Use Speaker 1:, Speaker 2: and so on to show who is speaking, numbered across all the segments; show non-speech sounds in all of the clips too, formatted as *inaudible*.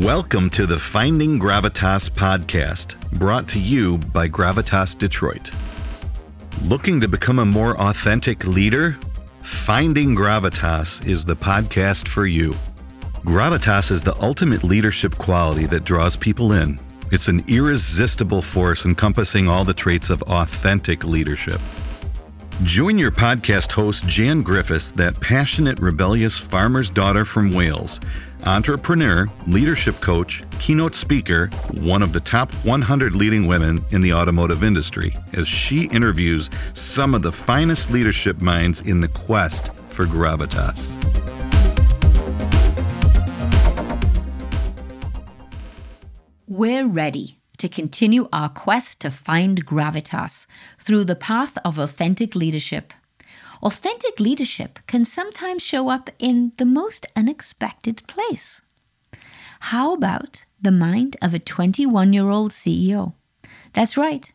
Speaker 1: Welcome to the Finding Gravitas podcast, brought to you by Gravitas Detroit. Looking to become a more authentic leader? Finding Gravitas is the podcast for you. Gravitas is the ultimate leadership quality that draws people in. It's an irresistible force encompassing all the traits of authentic leadership. Join your podcast host, Jan Griffiths, that passionate, rebellious farmer's daughter from Wales, entrepreneur, leadership coach, keynote speaker, one of the top 100 leading women in the automotive industry, as she interviews some of the finest leadership minds in the quest for gravitas.
Speaker 2: We're ready to continue our quest to find gravitas through the path of authentic leadership. Authentic leadership can sometimes show up in the most unexpected place. How about the mind of a 21 year old CEO? That's right,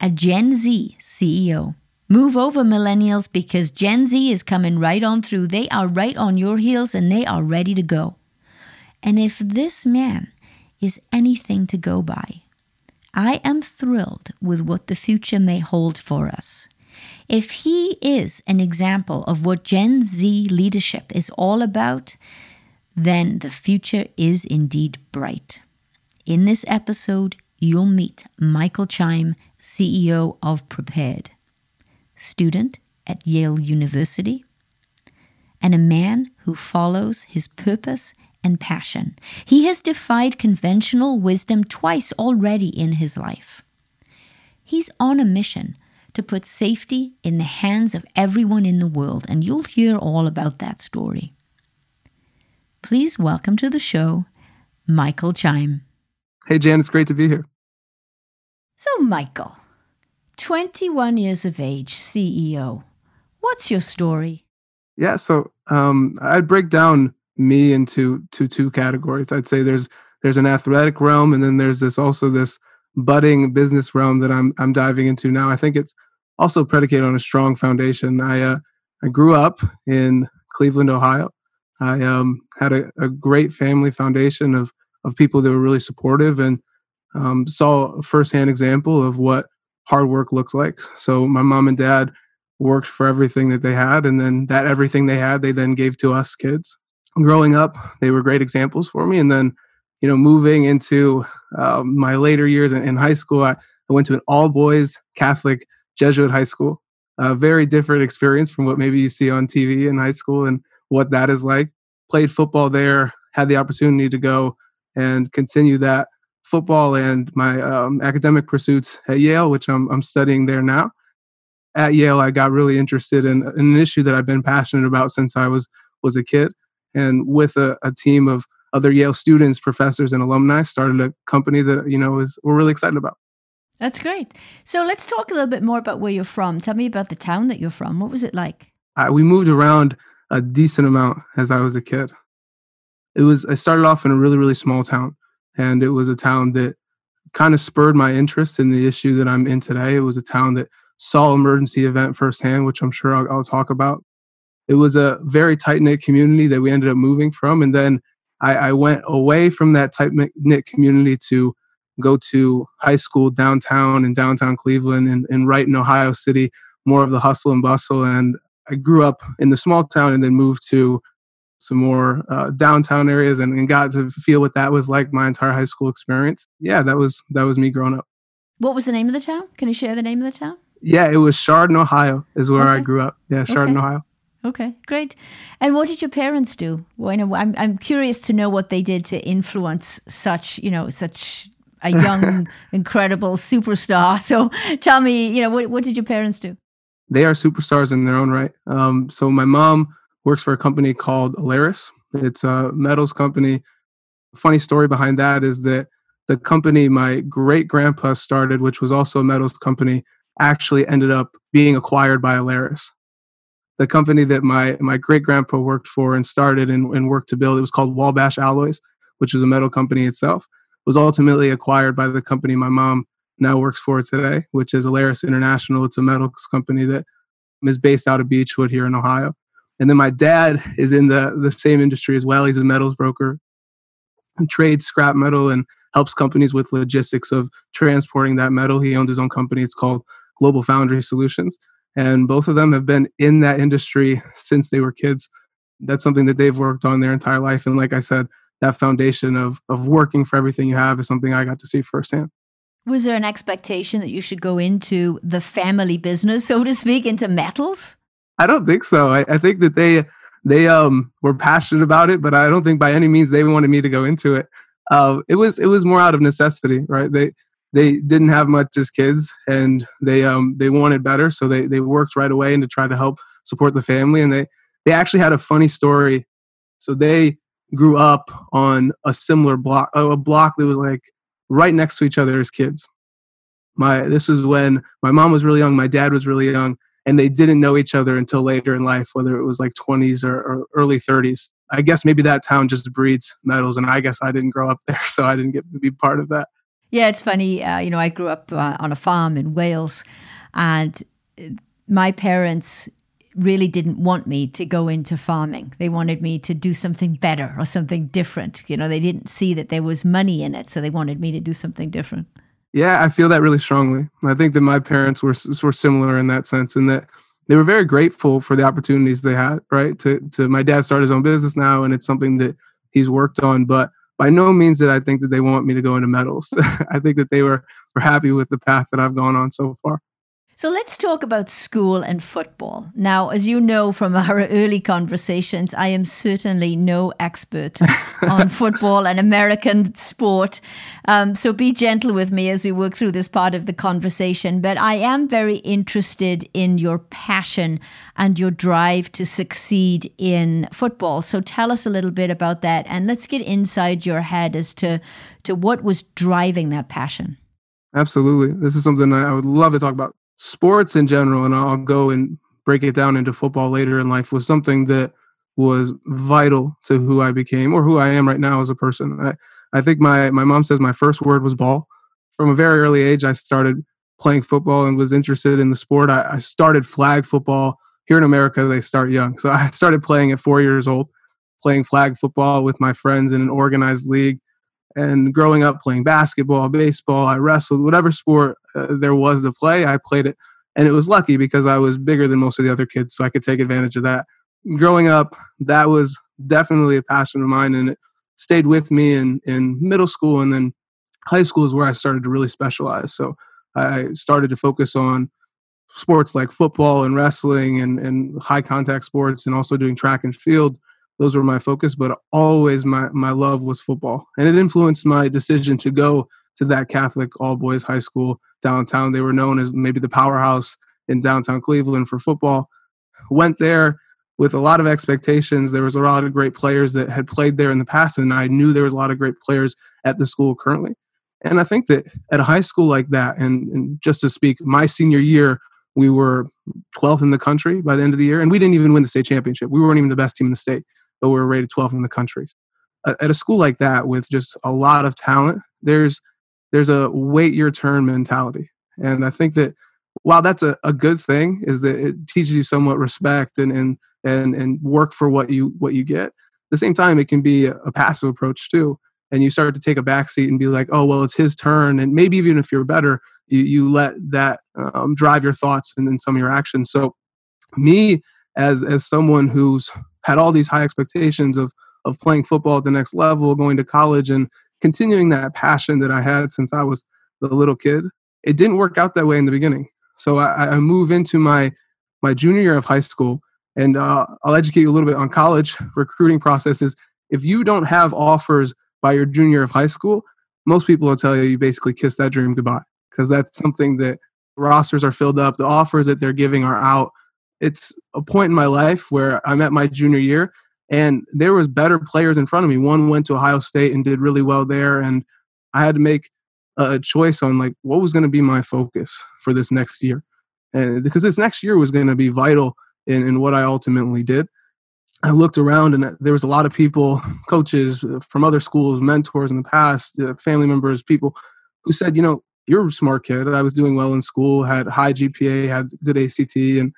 Speaker 2: a Gen Z CEO. Move over, millennials, because Gen Z is coming right on through. They are right on your heels and they are ready to go. And if this man is anything to go by, I am thrilled with what the future may hold for us. If he is an example of what Gen Z leadership is all about, then the future is indeed bright. In this episode, you'll meet Michael Chime, CEO of Prepared, student at Yale University, and a man who follows his purpose and passion. He has defied conventional wisdom twice already in his life. He's on a mission to put safety in the hands of everyone in the world, and you'll hear all about that story. Please welcome to the show, Michael Chime.
Speaker 3: Hey, Jan, it's great to be here.
Speaker 2: So, Michael, 21 years of age, CEO. What's your story?
Speaker 3: Yeah, so um, I'd break down me into to two categories. I'd say there's there's an athletic realm, and then there's this also this budding business realm that I'm I'm diving into now. I think it's also predicated on a strong foundation. I uh, I grew up in Cleveland, Ohio. I um, had a, a, great family foundation of of people that were really supportive and um, saw a firsthand example of what hard work looks like. So my mom and dad worked for everything that they had, and then that everything they had, they then gave to us kids. Growing up, they were great examples for me, and then you know, moving into uh, my later years in, in high school, I, I, went to an all boys Catholic Jesuit high school. A very different experience from what maybe you see on TV in high school and what that is like. Played football there, had the opportunity to go and continue that football and my um, academic pursuits at Yale, which I'm, I'm studying there now. At Yale, I got really interested in, in an issue that I've been passionate about since I was was a kid, and with a, a team of other Yale students, professors, and alumni started a company that you know is we're really excited about.
Speaker 2: That's great. So let's talk a little bit more about where you're from. Tell me about the town that you're from. What was it like?
Speaker 3: Uh, we moved around a decent amount as I was a kid. It was I started off in a really really small town, and it was a town that kind of spurred my interest in the issue that I'm in today. It was a town that saw emergency event firsthand, which I'm sure I'll, I'll talk about. It was a very tight knit community that we ended up moving from, and then I, I went away from that tight knit community to go to high school downtown in downtown Cleveland and, and right in Ohio City, more of the hustle and bustle. And I grew up in the small town and then moved to some more uh, downtown areas and, and got to feel what that was like my entire high school experience. Yeah, that was that was me growing up.
Speaker 2: What was the name of the town? Can you share the name of the town?
Speaker 3: Yeah, it was Chardon, Ohio, is where okay. I grew up. Yeah, Chardon, okay. Ohio.
Speaker 2: Okay, great. And what did your parents do? Well, I'm I'm curious to know what they did to influence such you know such a young, *laughs* incredible superstar. So tell me, you know, what what did your parents do?
Speaker 3: They are superstars in their own right. Um, so my mom works for a company called Aleris. It's a metals company. Funny story behind that is that the company my great grandpa started, which was also a metals company, actually ended up being acquired by Aleris the company that my my great grandpa worked for and started and, and worked to build. It was called Wabash Alloys, which was a metal company itself. Was ultimately acquired by the company my mom now works for today, which is Aleris International. It's a metals company that is based out of Beachwood here in Ohio. And then my dad *laughs* is in the the same industry as well. He's a metals broker. and trades scrap metal and helps companies with logistics of transporting that metal. He owns his own company. It's called Global Foundry Solutions. And both of them have been in that industry *laughs* since they were kids. That's something that they've worked on their entire life. And like I said, that foundation of of working for everything you have is something I got to see firsthand.
Speaker 2: Was there an expectation that you should go into the family business, so to speak, into metals?
Speaker 3: I don't think so. I, I think that they they um were passionate about it, but I don't think by any means they wanted me to go into it. Uh, it was it was more out of necessity, right? They they didn't have much as kids, and they um they wanted better, so they they worked right away and to try to help support the family. And they they actually had a funny story. So they grew up on a similar block, a block that was like right next to each other as kids. My this was when my mom was really young, my dad was really young, and they didn't know each other until later in life, whether it was like 20s or, or early 30s. I guess maybe that town just breeds metals, and I guess I didn't grow up *laughs* there, so I didn't get to be part of that.
Speaker 2: Yeah, it's funny. Uh, you know, I grew up uh, on a farm in Wales, and my parents really didn't want me to go into farming. They wanted me to do something better or something different. You know, they didn't see that there was money in it, so they wanted me to do something different.
Speaker 3: Yeah, I feel that really strongly. I think that my parents were were similar in that sense, in that they were very grateful for the opportunities they had. Right to to my dad started his own business now, and it's something that he's worked on. But by no means did I think that they want me to go into metals. *laughs* I think that they were were happy with the path that I've gone on so far.
Speaker 2: So let's talk about school and football. Now, as you know from *laughs* our early conversations, I am certainly no expert *laughs* on football and American sport. Um, so be gentle with me as we work through this part of the conversation. But I am very interested in your passion and your drive to succeed in football. So tell us a little bit about that and let's get inside your head as to, to what was driving that passion.
Speaker 3: Absolutely. This is something I would love to talk about sports in general, and I'll go and break it down into football later in life, was something that was vital to who I became or who I am right now as a person. I, I think my, my mom says my first word was ball. From a very early age, I started playing football and was interested in the sport. I, I started flag football. Here in America, they start young. So *laughs* I started playing at four years old, playing flag football with my friends in an organized league and growing up playing basketball, baseball, I wrestled, whatever sport uh, there was to play, I played it. And it was lucky because I was bigger than most of the other kids, so I could take advantage of that. Growing up, that was definitely a passion of mine, and it stayed with me in, in middle school. And then high school is where I started to really specialize. So I started to focus on sports like football and wrestling and, and high contact sports and also doing track and field those were my focus but always my my love was football. And it influenced my decision to go to that catholic all boys high school downtown. They were known as maybe the powerhouse in downtown cleveland for football. Went there with a lot of expectations. There was a lot of great players that had played there in the past and i knew there was a lot of great players at the school currently. And i think that at a high school like that and, and just to speak my senior year we were 12th in the country by the end of the year and we didn't even win the state championship. We weren't even the best team in the state but we're rated 12 in the country. At a school like that with just a lot of talent, there's there's a wait your turn mentality. And I think that while that's a, a good thing, is that it teaches you somewhat respect and and and and work for what you what you get. At the same time, it can be a, a passive approach too. And you start to take a backseat and be like, oh well, it's his turn. And maybe even if you're better, you, you let that um, drive your thoughts and then some of your actions. So me as as someone who's had all these high expectations of of playing football at the next level, going to college, and continuing that passion that I had since I was the little kid. It didn't work out that way in the beginning. So I, I move into my my junior year of high school, and uh, I'll educate you a little bit on college *laughs* recruiting processes. If you don't have offers by your junior of high school, most people will tell you you basically kiss that dream goodbye because that's something that rosters are filled up, the offers that they're giving are out, it's a point in my life where I'm at my junior year and there was better players in front of me. One went to Ohio State and did really well there and I had to make a choice on like what was going to be my focus for this next year. And because this next year was going to be vital in, in what I ultimately did. I looked around and there was a lot of people, *laughs* coaches from other schools, mentors in the past, uh, family members, people who said, you know, you're a smart kid. I was doing well in school, had high GPA, had good ACT, and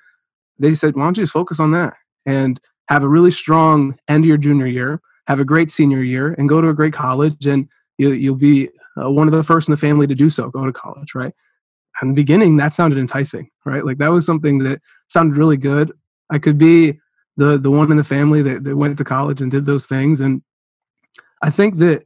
Speaker 3: they said, why don't you just focus on that and have a really strong end of your junior year, have a great senior year and go to a great college and you, you'll be uh, one of the first in the family to do so go to college right? In the beginning that sounded enticing right? Like that was something that sounded really good. I could be the the one in the family that, that went to college and did those things and i think that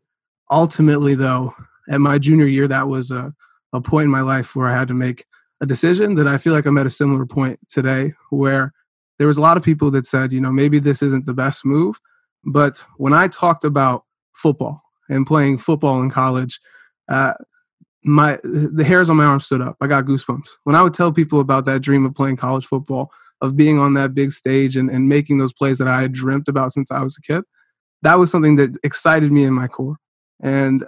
Speaker 3: ultimately though at my junior year that was a, a point in my life where i had to make a decision that i feel like i'm at a similar point today where there was a lot of people that said you know maybe this isn't the best move but when i talked about football and playing football in college uh, my the hairs on my arm stood up. I got goosebumps. When I would tell people about that dream of playing college football, of being on that big stage and, and making those plays that I had dreamt about since I was a kid, that was something that excited me in my core. And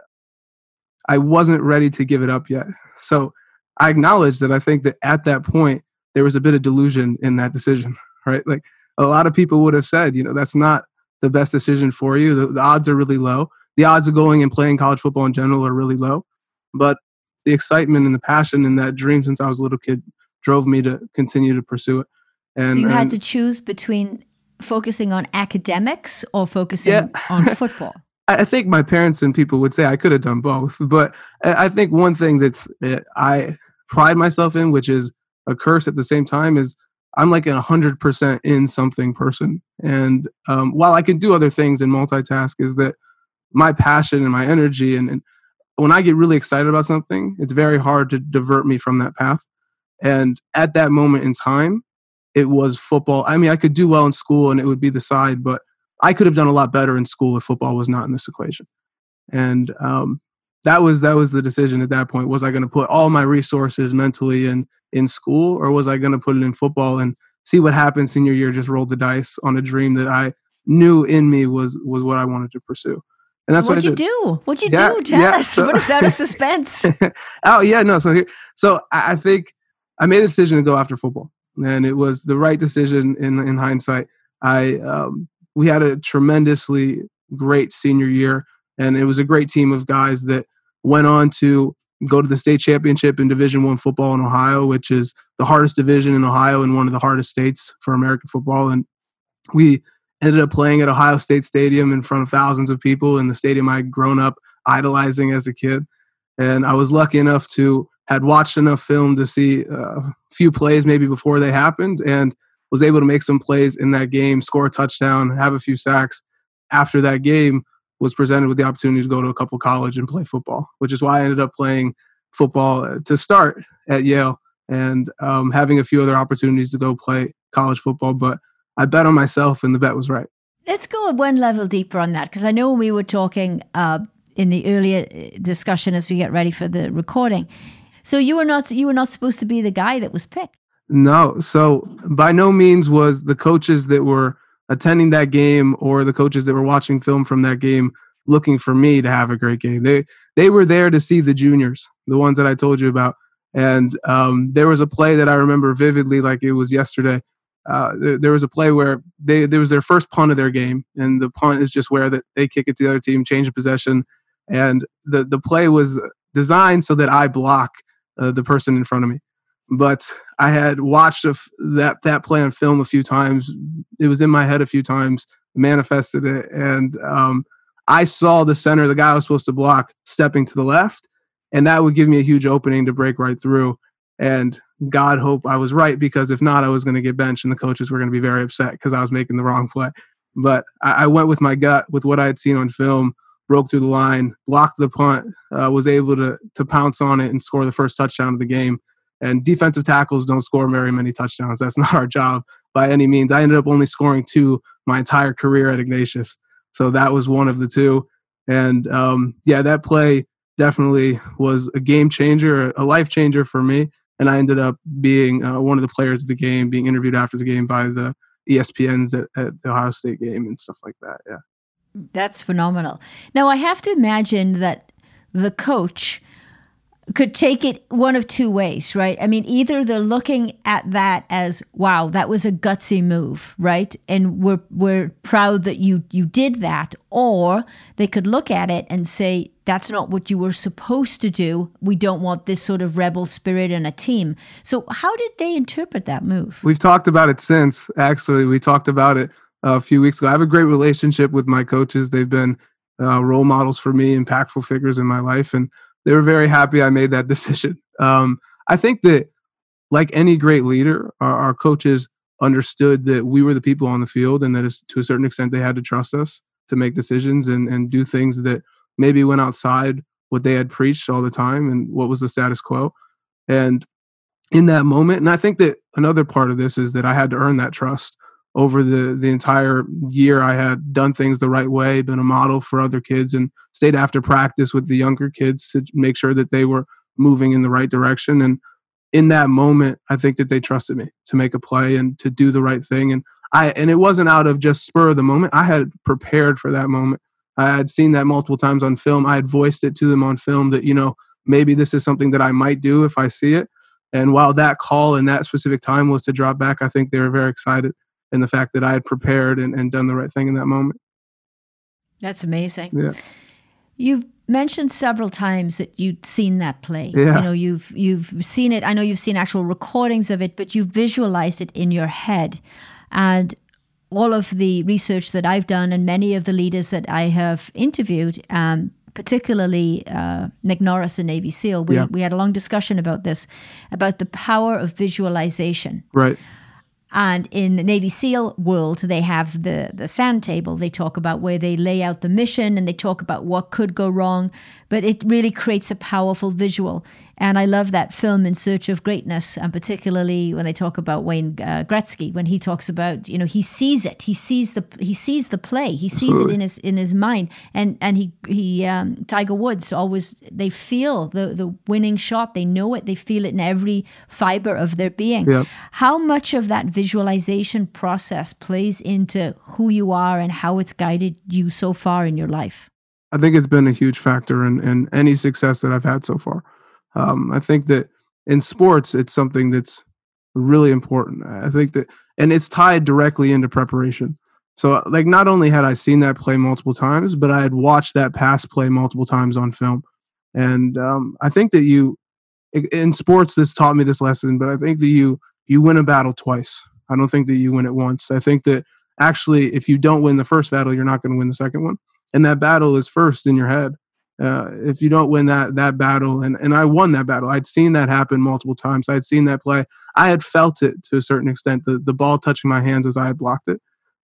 Speaker 3: I wasn't ready to give it up yet. So I acknowledge that I think that at that point, there was a bit of delusion in that decision, *laughs* right? Like a lot of people would have said, you know, that's not the best decision for you. The, the odds are really low. The odds of going and playing college football in general are really low. But the excitement and the passion and that dream since I was a little kid drove me to continue to pursue it.
Speaker 2: And, so you had to choose between focusing on academics or focusing yeah. on *laughs* football.
Speaker 3: I think my parents and people would say I could have done both, but I think one thing that eh, I pride myself in, which is a curse at the same time, is I'm like a hundred percent in something person. And um, while I can do other things and multitask, is that my passion and my energy and, and when I get really excited about something, it's very hard to divert me from that path. And at that moment in time, it was football. I mean, I could do well in school and it would be the side, but I could have done a lot better in school if football was not in this equation. And um, that was that was the decision at that point. Was I going to put all my resources mentally in in school, or was I going to put it in football and see what happens senior year? Just roll the dice on a dream that I knew in me was was what I wanted to pursue.
Speaker 2: And that's What'd what you do? What'd you yeah, do? Tell yeah, us. So, Put us out of *laughs* suspense.
Speaker 3: oh yeah, no. So here, so I think I made a decision to go after football, and it was the right decision in in hindsight. I um, we had a tremendously great senior year, and it was a great team of guys that went on to go to the state championship in Division One football in Ohio, which is the hardest division in Ohio and one of the hardest states for American football. And we ended up playing at Ohio State Stadium in front of thousands of people in the stadium I'd grown up idolizing as a kid. And I was lucky enough to had watched enough film to see uh, a few plays maybe before they happened and was able to make some plays in that game, score a touchdown, have a few sacks. After that game, was presented with the opportunity to go to a couple college and play football, which is why I ended up playing football uh, to start at Yale and um, having a few other opportunities to go play college football. But I bet on myself, and the bet was right.
Speaker 2: Let's go one level deeper on that because I know we were talking uh, in the earlier uh, discussion as we get ready for the recording. So you were not you were not supposed to be the guy that was picked.
Speaker 3: No. So by no means was the coaches that were attending that game or the coaches that were watching film from that game looking for me to have a great game. They they were there to see the juniors, the ones that I told you about. And um, there was a play that I remember vividly, like it was yesterday, uh, there, there, was a play where they there was their first punt of their game, and the punt is just where that they kick it to the other team, change of possession, and the the play was designed so that I block uh, the person in front of me. But I had watched that that play on film a few times. It was in my head a few times, manifested it, and um, I saw the center, the guy I was supposed to block, stepping to the left, and that would give me a huge opening to break right through. And God hope I was right because if not, I was going to get benched and the coaches were going to be very upset because I was making the wrong play. But I, I, went with my gut, with what I had seen on film, broke through the line, blocked the punt, uh, was able to to pounce on it and score the first touchdown of the game. And defensive tackles don't score very many touchdowns. That's *laughs* not our job by any means. I ended up only scoring two my entire career at Ignatius, so that was one of the two. And um, yeah, that play definitely was a game changer, a life changer for me and I ended up being uh, one of the players of the game, being interviewed after the game by the ESPNs at, at, the Ohio State game and stuff like that. Yeah,
Speaker 2: that's phenomenal. Now I have to imagine that the coach could take it one of two ways, right? I mean, either they're looking at that as, wow, that was a gutsy move, right? And we're we're proud that you you did that, or they could look at it and say, that's not what you were supposed to do. We don't want this sort of rebel spirit in a team. So how did they interpret that move?
Speaker 3: We've talked about it since, actually. We talked about it uh, a few weeks ago. I have a great relationship with my coaches. They've been uh, role models for me, impactful figures in my life, and they were very happy I made that *laughs* decision. Um, I think that, like any great leader, our, our, coaches understood that we were the people on the field, and that to a certain extent they had to trust us to make decisions and and do things that maybe went outside what they had preached all the time and what was the status quo. And in that moment, and I think that another part of this is that I had to earn that trust over the the entire year i had done things the right way been a model for other kids and stayed after practice with the younger kids to make sure that they were moving in the right direction. And in that moment i think that they trusted me to make a play and to do the right thing. And i and it wasn't out of just spur of the moment. I had prepared for that moment. I had seen that multiple times on film. I had voiced it to them on film that you know maybe this is something that i might do if i see it. And while that call in that specific time was to drop back i think they were very excited and the fact that I had prepared and, and done the right thing in that moment.
Speaker 2: That's amazing.
Speaker 3: Yeah.
Speaker 2: You've mentioned several times that you'd seen that play.
Speaker 3: Yeah.
Speaker 2: You know, you've you've seen it. I know you've seen actual recordings of it, but you've visualized it in your head. And all of the research that I've done and many of the leaders that I have interviewed, um, particularly uh, Nick Norris, a Navy SEAL, we, yeah. we had a long discussion about this, about the power of visualization.
Speaker 3: Right.
Speaker 2: And in the Navy SEAL world, they have the, the sand table. They talk about where they lay out the mission and they talk about what could go wrong, but it really creates a powerful visual. And I love that film In Search of Greatness, and particularly when they talk about Wayne uh, Gretzky, when he talks about, you know, he sees it, he sees the he sees the play, he sees Absolutely. it in his in his mind, and and he he um, Tiger Woods always they feel the the winning shot, they know it, they feel it in every fiber of their being. How much of that visualization process plays into who you are and how it's guided you so far in your life?
Speaker 3: I think it's been a huge factor in, in any success that I've had so far. Um, I think that in sports, it's something that's really important. I think that, and it's tied directly into preparation. So, like, not only had I seen that play multiple times, but I had watched that pass play multiple times on film. And um, I think that you, in sports, this taught me this lesson. But I think that you you win a battle twice. I don't think that you win it once. I think that actually, if you don't win the first battle, you're not going to win the second one. And that battle is first in your head. Uh, if you don't win that that battle, and and I won that battle. I'd seen that happen multiple times. I'd seen that play. I had felt it to a certain extent. The the ball touching my hands as I had blocked it,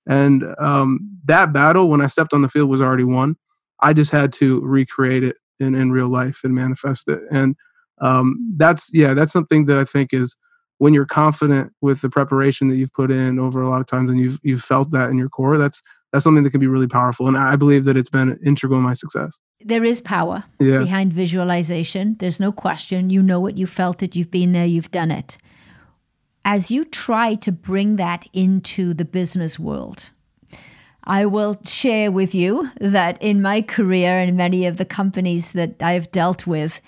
Speaker 3: and um, that battle when I stepped on the field was already won. I just had to recreate it in in real life and manifest it. And um, that's yeah, that's something that I think is when you're confident with the preparation that you've put in over a lot of times and you've you've felt that in your core. That's that's something that can be really powerful. And I believe that it's been integral in my success.
Speaker 2: There is power yeah. behind visualization. There's no question. You know it, you felt it, you've been there, you've done it. As you try to bring that into the business world, I will share with you that in my career and many of the companies that I've dealt with,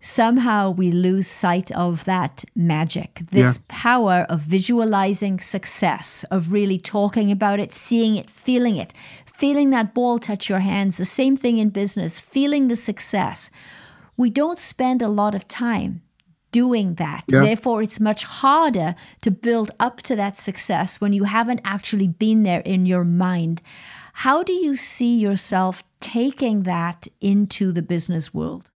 Speaker 2: somehow we lose sight of that magic, this yeah. power of visualizing success, of really talking about it, seeing it, feeling it, feeling that ball touch your hands. The same thing in business, feeling the success. We don't spend a lot of time doing that. Yeah. Therefore, it's much harder to build up to that success when you haven't actually been there in your mind. How do you see yourself taking that into the business world?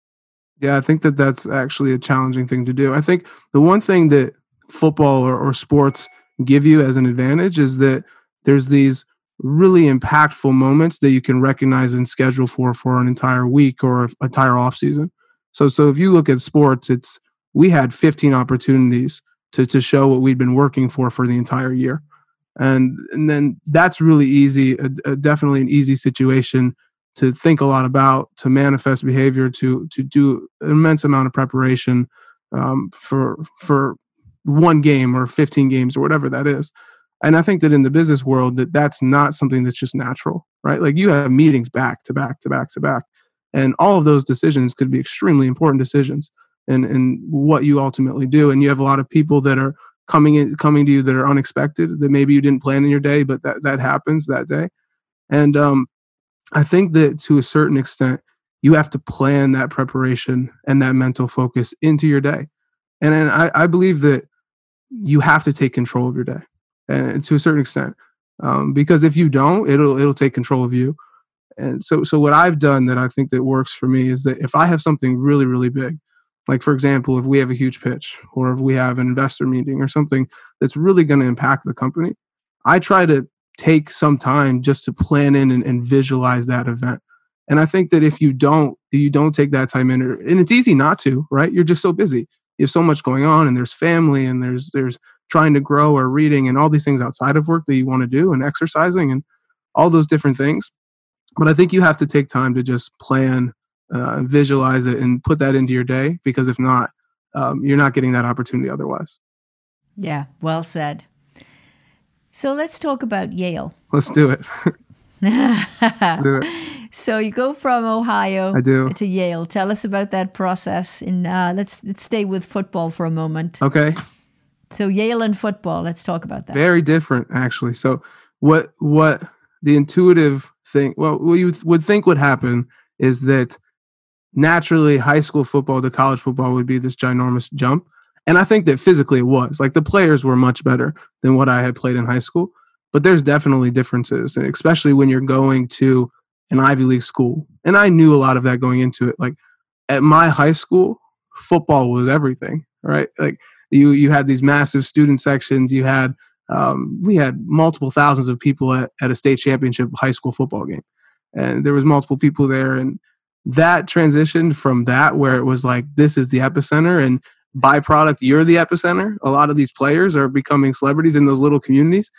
Speaker 3: Yeah, I think that that's actually a challenging thing to do. I think the one thing that football or, or sports give you as an advantage is that there's these really impactful moments that you can recognize and schedule for for an entire week or an entire off season. So so if you look at sports, it's we had 15 opportunities to to show what we'd been working for for the entire year. And and then that's really easy, definitely an easy situation to think a lot about, to manifest behavior, to to do an immense amount of preparation um, for for one game or 15 games or whatever that is. And I think that in the business world, that that's not something that's just natural, right? Like you have meetings back to back to back to back, and all of those decisions could be extremely important decisions and in what you ultimately do. And you have a lot of people that are coming in coming to you that are unexpected that maybe you didn't plan in your day, but that that happens that day. And um, I think that to a certain extent, you have to plan that preparation and that mental focus into your day. And, and I, I believe that you have to take control of your day. And to a certain extent, um, because if you don't, it'll it'll take control of you. And so so what I've done that I think that works for me is that if I have something really really big, like for example, if we have a huge pitch or if we have an investor meeting or something that's really going to impact the company, I try to take some time just to plan in and, and visualize that event. And I think that if you don't, you don't take that time in, and it's easy not to, right? You're just so busy. You have so much going on, and there's family, and there's there's trying to grow or reading, and all these things outside of work that you want to do, and exercising, and all those different things. But I think you have to take time to just plan, uh, visualize it, and put that into your day, because if not, um, you're not getting that opportunity otherwise.
Speaker 2: Yeah, well said. So let's talk about Yale.
Speaker 3: Let's do it. let's *laughs* do it.
Speaker 2: So you go from Ohio
Speaker 3: I do.
Speaker 2: to Yale. Tell us about that process. And uh, let's let's stay with football for a moment.
Speaker 3: Okay.
Speaker 2: So Yale and football. Let's talk about that.
Speaker 3: Very different, actually. So what what the intuitive thing? Well, what you would think would happen is that naturally high school football to college football would be this ginormous jump. And I think that physically it was. Like the players were much better than what I had played in high school. But there's definitely differences, and especially when you're going to an Ivy League school. And I knew a lot of that going into it. Like at my high school, football was everything, right? Like you you had these massive student sections. You had um, we had multiple thousands of people at, at a state championship high school football game, and there was multiple people there. And that transitioned from that where it was like this is the epicenter and byproduct you're the epicenter a lot of these players are becoming celebrities in those little communities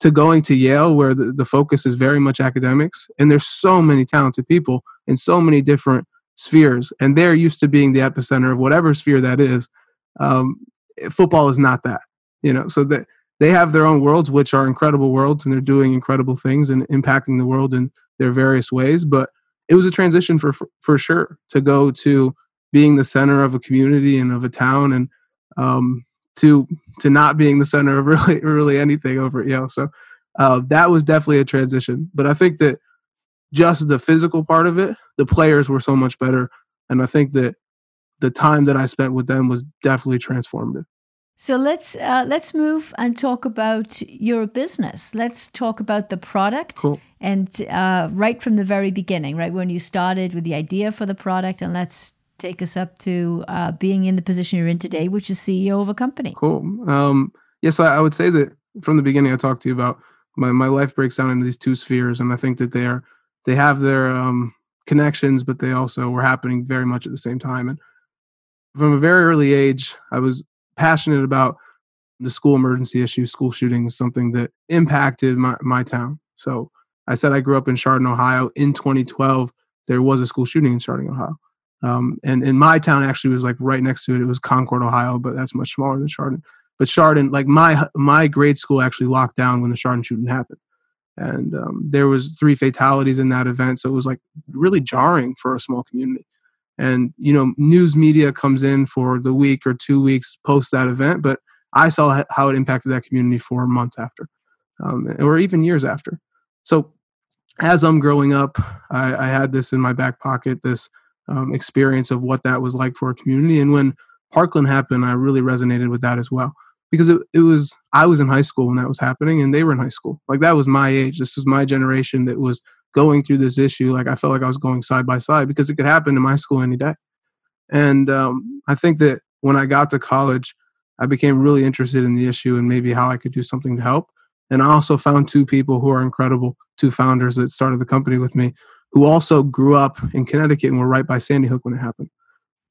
Speaker 3: to going to Yale, where the, the focus is very much academics, and there's so many talented people in so many different spheres, and they're used to being the epicenter of whatever sphere that is. Um, football is not that, you know. So that they have their own worlds, which are incredible worlds, and they're doing incredible things and impacting the world in their various ways. But it was a transition for for, for sure to go to being the center of a community and of a town, and um, to to not being the center of *laughs* really really anything over at Yale. So uh, that was definitely a transition. But I think that just the physical part of it, the players were so much better, and I think that the time that I spent with them was definitely transformative.
Speaker 2: So let's uh, let's move and talk about your business. Let's talk about the product
Speaker 3: cool.
Speaker 2: and uh, right from the very beginning, right when you started with the idea for the product, and let's take us up to uh, being in the position you're in today, which is CEO of a company.
Speaker 3: Cool. Um, yes, yeah, so I would say that from the beginning, I talked to you about my, my life breaks down into these two spheres, and I think that they are they have their um, connections, but they also were happening very much at the same time. And from a very early age, I was passionate about the school emergency issue, school shootings, something that impacted my, my town. So I said I grew up in Chardon, Ohio. In 2012, there was a school shooting in Chardon, Ohio. Um, and in my town actually was like right next to it. It was Concord, Ohio, but that's much smaller than Chardon. But Chardon, like my my grade school actually locked down when the Chardon shooting happened, and um, there was three fatalities in that event. So it was like really jarring for a small community. And you know, news media comes in for the week or two weeks post that event, but I saw how it impacted that community for months after, um, or even years after. So as I'm growing up, I, I had this in my back pocket. This um, experience of what that was like for a community. And when Parkland happened, I really resonated with that as well because it, it was I was in high school when that was happening, and they were in high school. Like that was my age. This was my generation that was going through this issue. Like I felt like I was going side by side because it could happen in my school any day. And um, I think that when I got to college, I became really interested in the issue and maybe how I could do something to help. And I also found two people who are incredible, two founders that started the company with me, who also grew up in Connecticut and were right by Sandy Hook when it happened.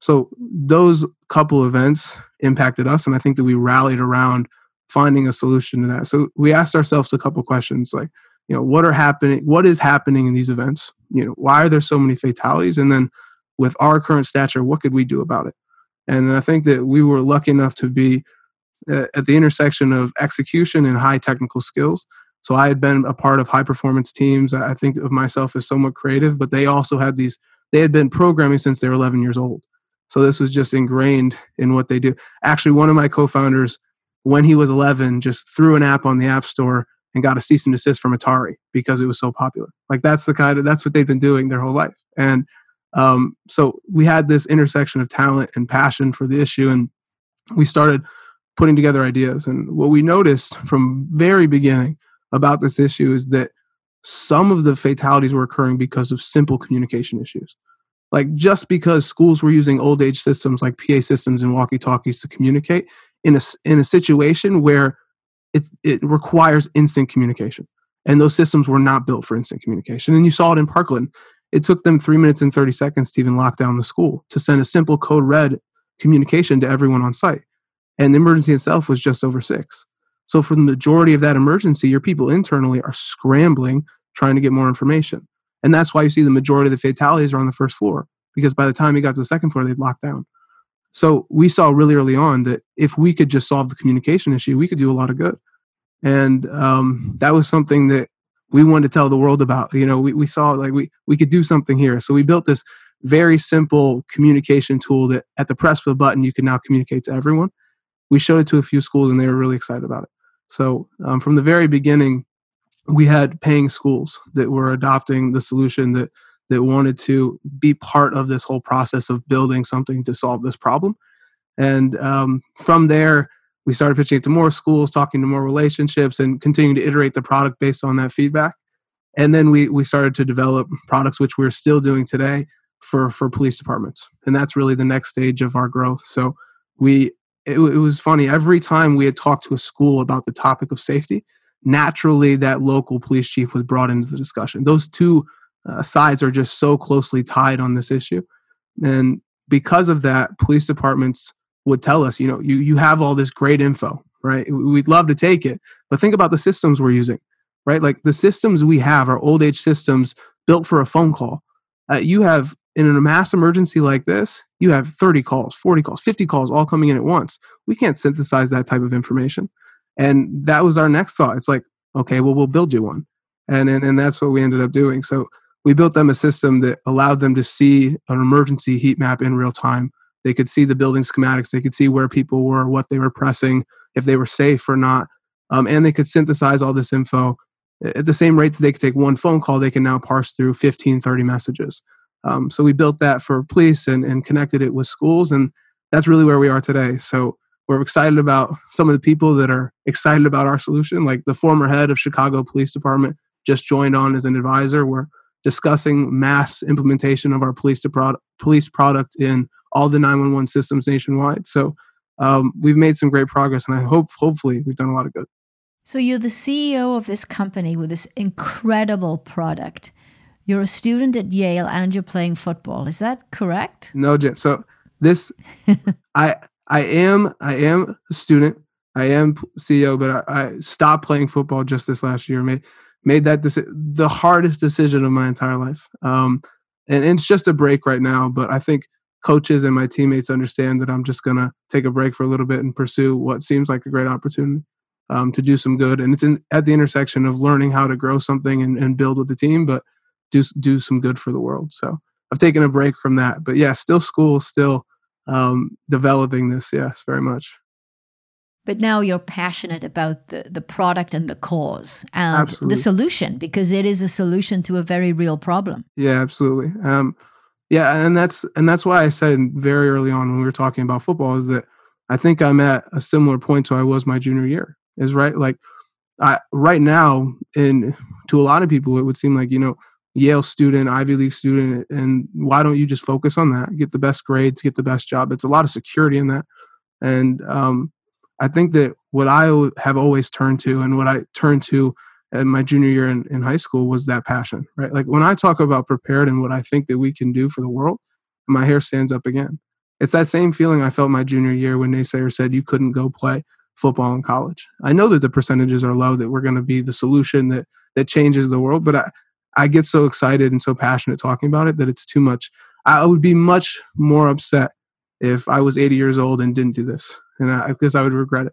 Speaker 3: So those couple events impacted us, and I think that we rallied around finding a solution to that. So we asked ourselves a couple questions like, you know, what are happening? What is happening in these events? You know, why are there so many fatalities? And then with our current stature, what could we do about it? And I think that we were lucky enough to be uh, at the intersection of execution and high technical skills so I had been a part of high performance teams. I think of myself as somewhat creative, but they also had these, they had been programming since they were 11 years old. So this was just ingrained in what they do. Actually, one of my co founders, when he was 11, just threw an app on the App Store and got a cease and desist from Atari because it was so popular. Like that's the kind of, that's what they've been doing their whole life. And um, so we had this intersection of talent and passion for the issue. And we started putting together ideas. And what we noticed from very beginning about this issue is that some of the fatalities were occurring because of simple communication issues. Like just because schools were using old age systems like PA systems and walkie talkies to communicate in a, in a situation where it, it requires instant communication. And those systems were not built for instant communication. And you saw it in Parkland. It took them three minutes and 30 seconds to even lock down the school to send a simple code red communication to everyone on site. And the emergency itself was just over six. So for the majority of that emergency, your people internally are scrambling trying to get more information. And that's why you see the majority of the fatalities are on the first floor, because by the time he got to the second floor, they'd locked down. So we saw really early on that if we could just solve the communication issue, we could do a lot of good. And um, that was something that we wanted to tell the world about. You know, we, we saw like we, we could do something here. So we built this very simple communication tool that at the press of a button, you can now communicate to everyone. We showed it to a few schools and they were really excited about it. So um, from the very beginning, we had paying schools that were adopting the solution that that wanted to be part of this whole process of building something to solve this problem. And um, from there, we started pitching it to more schools, talking to more relationships, and continuing to iterate the product based on that feedback. And then we we started to develop products, which we're still doing today for for police departments, and that's really the next stage of our growth. So we it, it was funny. Every time we had talked to a school about the topic of safety, naturally that local police chief was brought into the discussion. Those two uh, sides are just so closely tied on this issue. And because of that, police departments would tell us, you know, you, you have all this great info, right? We'd love to take it, but think about the systems we're using, right? Like the systems we have are old age systems built for a phone call. Uh, you have in a mass emergency like this, you have 30 calls, 40 calls, 50 calls all coming in at once. We can't synthesize that type of information. And that was our next thought. It's like, okay, well, we'll build you one. And, and, and that's what we ended up doing. So we built them a system that allowed them to see an emergency heat map in real time. They could see the building schematics. They could see where people were, what they were pressing, if they were safe or not. Um, and they could synthesize all this info at the same rate that they could take one phone call. They can now parse through 15, 30 messages. Um, so we built that for police and, and connected it with schools, and that's really where we are today. So we're excited about some of the people that are excited about our solution. Like the former head of Chicago Police Department just joined on as an advisor. We're discussing mass implementation of our police product, police product in all the 911 systems nationwide. So um, we've made some great progress, and I hope hopefully we've done a lot of good.
Speaker 2: So you're the CEO of this company with this incredible product. You're a student at Yale and you're playing football. Is that correct?
Speaker 3: No, Jen. So this, *laughs* I I am I am a student. I am CEO, but I, I stopped playing football just this last year. Made made that deci- the hardest decision of my entire life. Um, and, and it's just a break right now. But I think coaches and my teammates understand that I'm just gonna take a break for a little bit and pursue what seems like a great opportunity um, to do some good. And it's in, at the intersection of learning how to grow something and, and build with the team, but do do some good for the world. So I've taken a break from that, but yeah, still school, still um, developing this. Yes, very much.
Speaker 2: But now you're passionate about the, the product and the cause and absolutely. the solution because it is a solution to a very real problem.
Speaker 3: Yeah, absolutely. Um, yeah, and that's and that's why I said very early on when we were talking about football is that I think I'm at a similar point to I was my junior year. Is right like I right now, and to a lot of people, it would seem like you know Yale student, Ivy League student, and why don't you just focus on that? Get the best grades, get the best job. It's a lot of security in that, and um, I think that what I have always turned to, and what I turned to in my junior year in, in high school, was that passion. Right, like when I talk about prepared and what I think that we can do for the world, my hair stands up again. It's that same feeling I felt my junior year when Naysayer said you couldn't go play football in college. I know that the percentages are low, that we're going to be the solution that that changes the world, but I, I get so excited and so passionate talking about it that it's too much. I would be much more upset if I was 80 years old and didn't do this, and I, because I would regret it.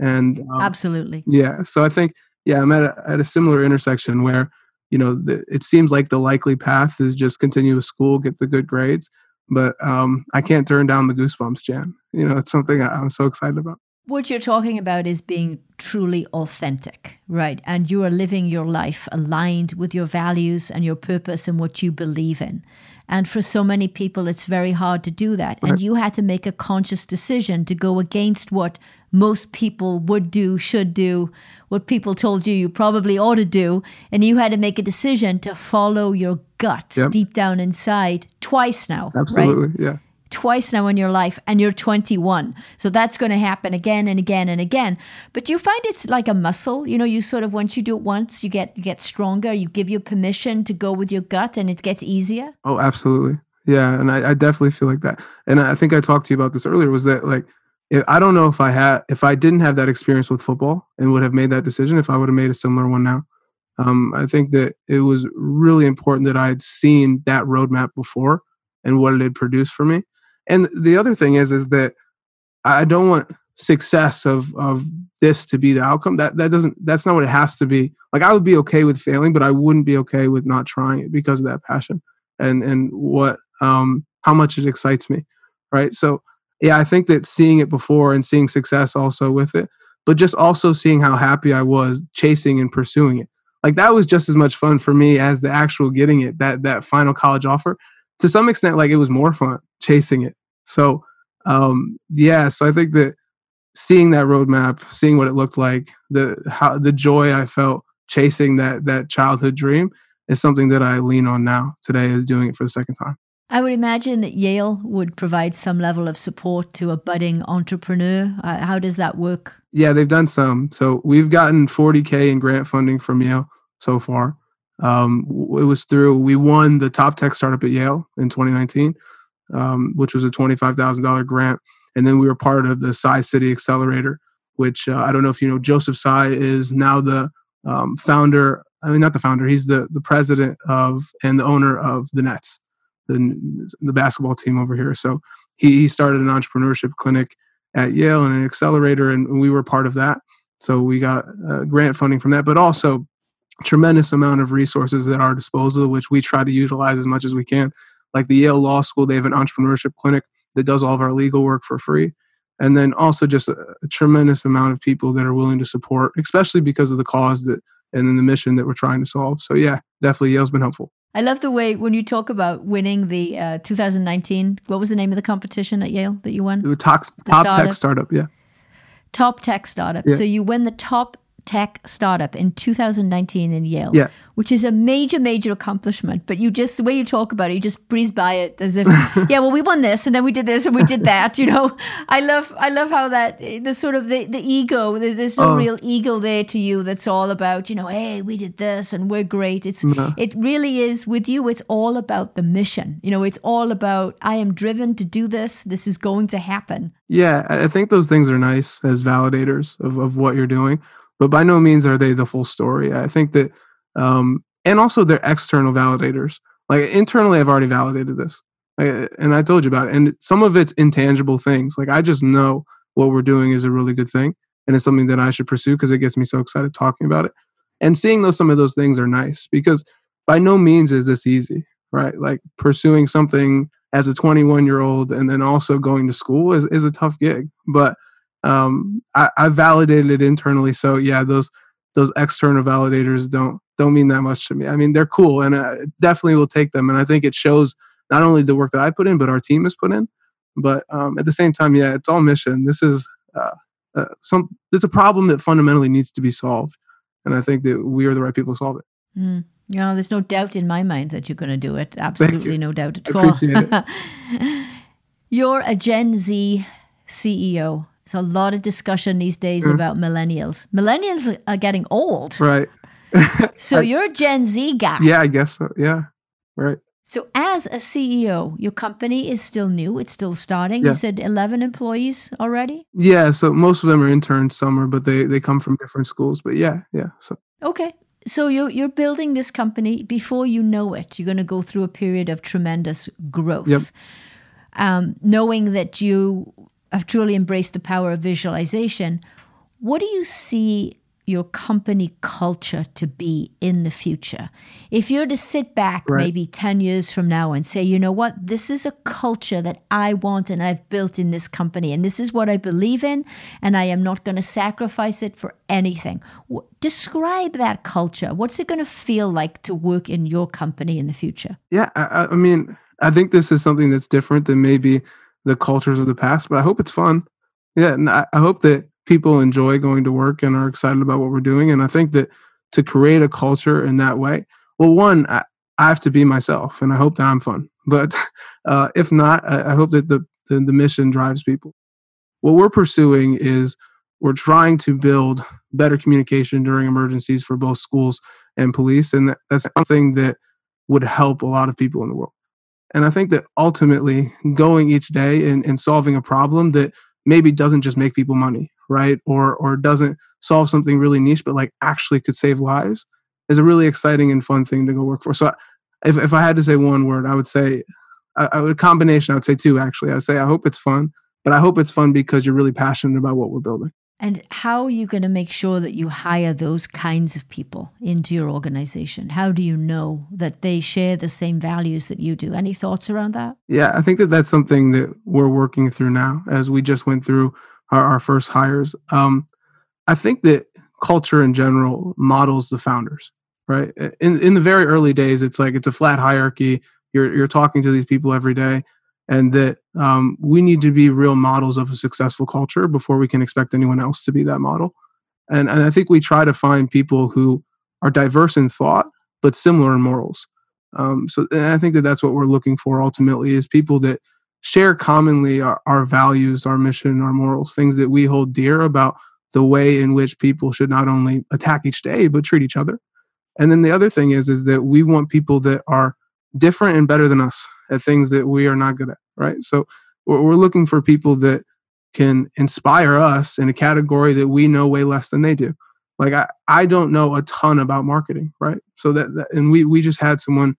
Speaker 3: And
Speaker 2: um, absolutely,
Speaker 3: yeah. So I think, yeah, I'm at a, at a similar intersection where you know the, it seems like the likely path is just continue with school, get the good grades, but um, I can't turn down the goosebumps, Jan. You know, it's something I, I'm so excited about.
Speaker 2: What you're talking about is being truly authentic, right? And you are living your life aligned with your values and your purpose and what you believe in. And for so many people, it's very hard to do that. And you had to make a conscious decision to go against what most people would do, should do, what people told you you probably ought to do. And you had to make a decision to follow your gut yep. deep down inside twice now.
Speaker 3: Absolutely.
Speaker 2: Right?
Speaker 3: Yeah
Speaker 2: twice now in your life and you're 21. So that's going to happen again and again and again. But do you find it's like a muscle. You know, you sort of once you do it once, you get you get stronger. You give your permission to go with your gut and it gets easier.
Speaker 3: Oh, absolutely. Yeah, and I, I definitely feel like that. And I think I talked to you about this earlier. Was that like I don't know if I had if I didn't have that experience with football and would have made that decision if I would have made a similar one now. Um, I think that it was really important that I had seen that roadmap before and what it had produced for me. And the other thing is, is that I don't want success of of this to be the outcome. That that doesn't. That's not what it has to be. Like I would be okay with failing, but I wouldn't be okay with not trying it because of that passion and and what um how much it excites me, right? So yeah, I think that seeing it before and seeing success also with it, but just also seeing how happy I was chasing and pursuing it. Like that was just as much fun for me as the actual getting it. That that final college offer. To some extent, like it was more fun chasing it so um, yeah, so I think that seeing that roadmap, seeing what it looked like, the how the joy I felt chasing that that childhood dream is something that I lean on now. Today is doing it for the second time.
Speaker 2: I would imagine that Yale would provide some level of support to a budding entrepreneur. Uh, how does that work?
Speaker 3: Yeah, they've done some. So we've gotten 40K in grant funding from Yale so far. Um, it was through, we won the top tech startup at Yale in 2019 um, which was a $25,000 grant. And then we were part of the Tsai City Accelerator, which uh, I don't know if you know, Joseph Tsai is now the um, founder. I mean, not the founder. He's the the president of and the owner of the Nets, the the basketball team over here. So he, he started an entrepreneurship clinic at Yale and an accelerator, and we were part of that. So we got uh, grant funding from that, but also tremendous amount of resources at our disposal, which we try to utilize as much as we can like the Yale Law School, they have an entrepreneurship clinic that does all of our legal work for free. And then also just a, a tremendous amount of people that are willing to support, especially because of the cause that and then the mission that we're trying to solve. So yeah, definitely Yale's been helpful.
Speaker 2: I love the way when you talk about winning the uh, 2019. What was the name of the competition at Yale that you won?
Speaker 3: The top, top startup. tech startup. Yeah.
Speaker 2: Top tech startup. Yeah. So you win the top tech startup in 2019 in Yale,
Speaker 3: yeah.
Speaker 2: which is a major, major accomplishment. But you just, the way you talk about it, you just breeze by it as if, *laughs* yeah, well, we won this and then we did this and we did that, you know. *laughs* I love, I love how that, the sort of the, the ego, there's no oh. real ego there to you that's all about, you know, hey, we did this and we're great. It's, no. it really is with you, it's all about the mission. You know, it's all about, I am driven to do this. This is going to happen.
Speaker 3: Yeah, I think those things are nice as validators of, of what you're doing but by no means are they the full story. I think that, um, and also they're external validators. Like internally, I've already validated this, and I told you about it. And some of it's intangible things. Like I just know what we're doing is a really good thing, and it's something that I should pursue because it gets me so excited talking about it. And seeing those some of those things are nice because by no means is this easy, right? Like pursuing something as a 21 year old and then also going to school is, is a tough gig. But um, I, I validated it internally. So yeah, those those external validators don't don't mean that much to me. I mean, they're cool, and I definitely will take them. And I think it shows not only the work that I put in, but our team has put in. But um, at the same time, yeah, it's all mission. This is uh, uh, some. It's a problem that fundamentally needs to be solved, and I think that we are the right people to solve it.
Speaker 2: Mm. No, there's no doubt in my mind that you're going to do it. Absolutely no doubt at all. *laughs* You're a Gen Z CEO. There's a lot of discussion these days mm. about millennials. Millennials are getting old.
Speaker 3: Right. *laughs*
Speaker 2: so I, you're a Gen Z guy.
Speaker 3: Yeah, I guess so. Yeah. Right.
Speaker 2: So as a CEO, your company is still new. It's still starting. Yeah. You said 11 employees already?
Speaker 3: Yeah, so most of them are interns, some are, but they they come from different schools. But yeah, yeah. So
Speaker 2: Okay. So you're you're building this company before you know it. You're going to go through a period of tremendous growth.
Speaker 3: Yep.
Speaker 2: Um, knowing that you have truly embraced the power of visualization, what do you see your company culture to be in the future? If you're to sit back
Speaker 3: Right.
Speaker 2: maybe 10 years from now and say, you know what, this is a culture that I want and I've built in this company, and this is what I believe in, and I am not going to sacrifice it for anything. W- describe that culture. What's it going to feel like to work in your company in the future?
Speaker 3: Yeah, I, I- I mean, I think this is something that's different than maybe the cultures of the past, but I hope it's fun. Yeah, and I, I hope that people enjoy going to work and are excited about what we're doing. And I think that to create a culture in that way, well, one, I, I have to be myself, and I hope that I'm fun. *laughs* But uh, if not, I, I hope that the, the the mission drives people. What we're pursuing is we're trying to build better communication during emergencies for both schools and police, and that, that's something that would help a lot of people in the world. And I think that ultimately going each day and, and solving a problem that maybe doesn't just make people money, right? Or or doesn't solve something really niche, but like actually could save lives is a really exciting and fun thing to go work for. So I- if, if I had to say one word, I would say I, I would combination, I would say two actually. I would say I hope it's fun, but I hope it's fun because you're really passionate about what we're building.
Speaker 2: And how are you going to make sure that you hire those kinds of people into your organization? How do you know that they share the same values that you do? Any thoughts around that?
Speaker 3: Yeah, I think that that's something that we're working through now as we just went through our, our first hires. Um, I think that culture in general models the founders, right? In in the very early days, it's like it's a flat hierarchy. You're you're talking to these people every day, and that um, we need to be real models of a successful culture before we can expect anyone else to be that model. And and I think we try to find people who are diverse in thought but similar in morals. Um, so I think that that's what we're looking for ultimately is people that share commonly our, our values, our mission, our morals, things that we hold dear about the way in which people should not only attack each day but treat each other. And then the other thing is is that we want people that are different and better than us at things that we are not good at, right? So we're, looking for people that can inspire us in a category that we know way less than they do. Like I, I don't know a ton about marketing right? So that, that and we we just had someone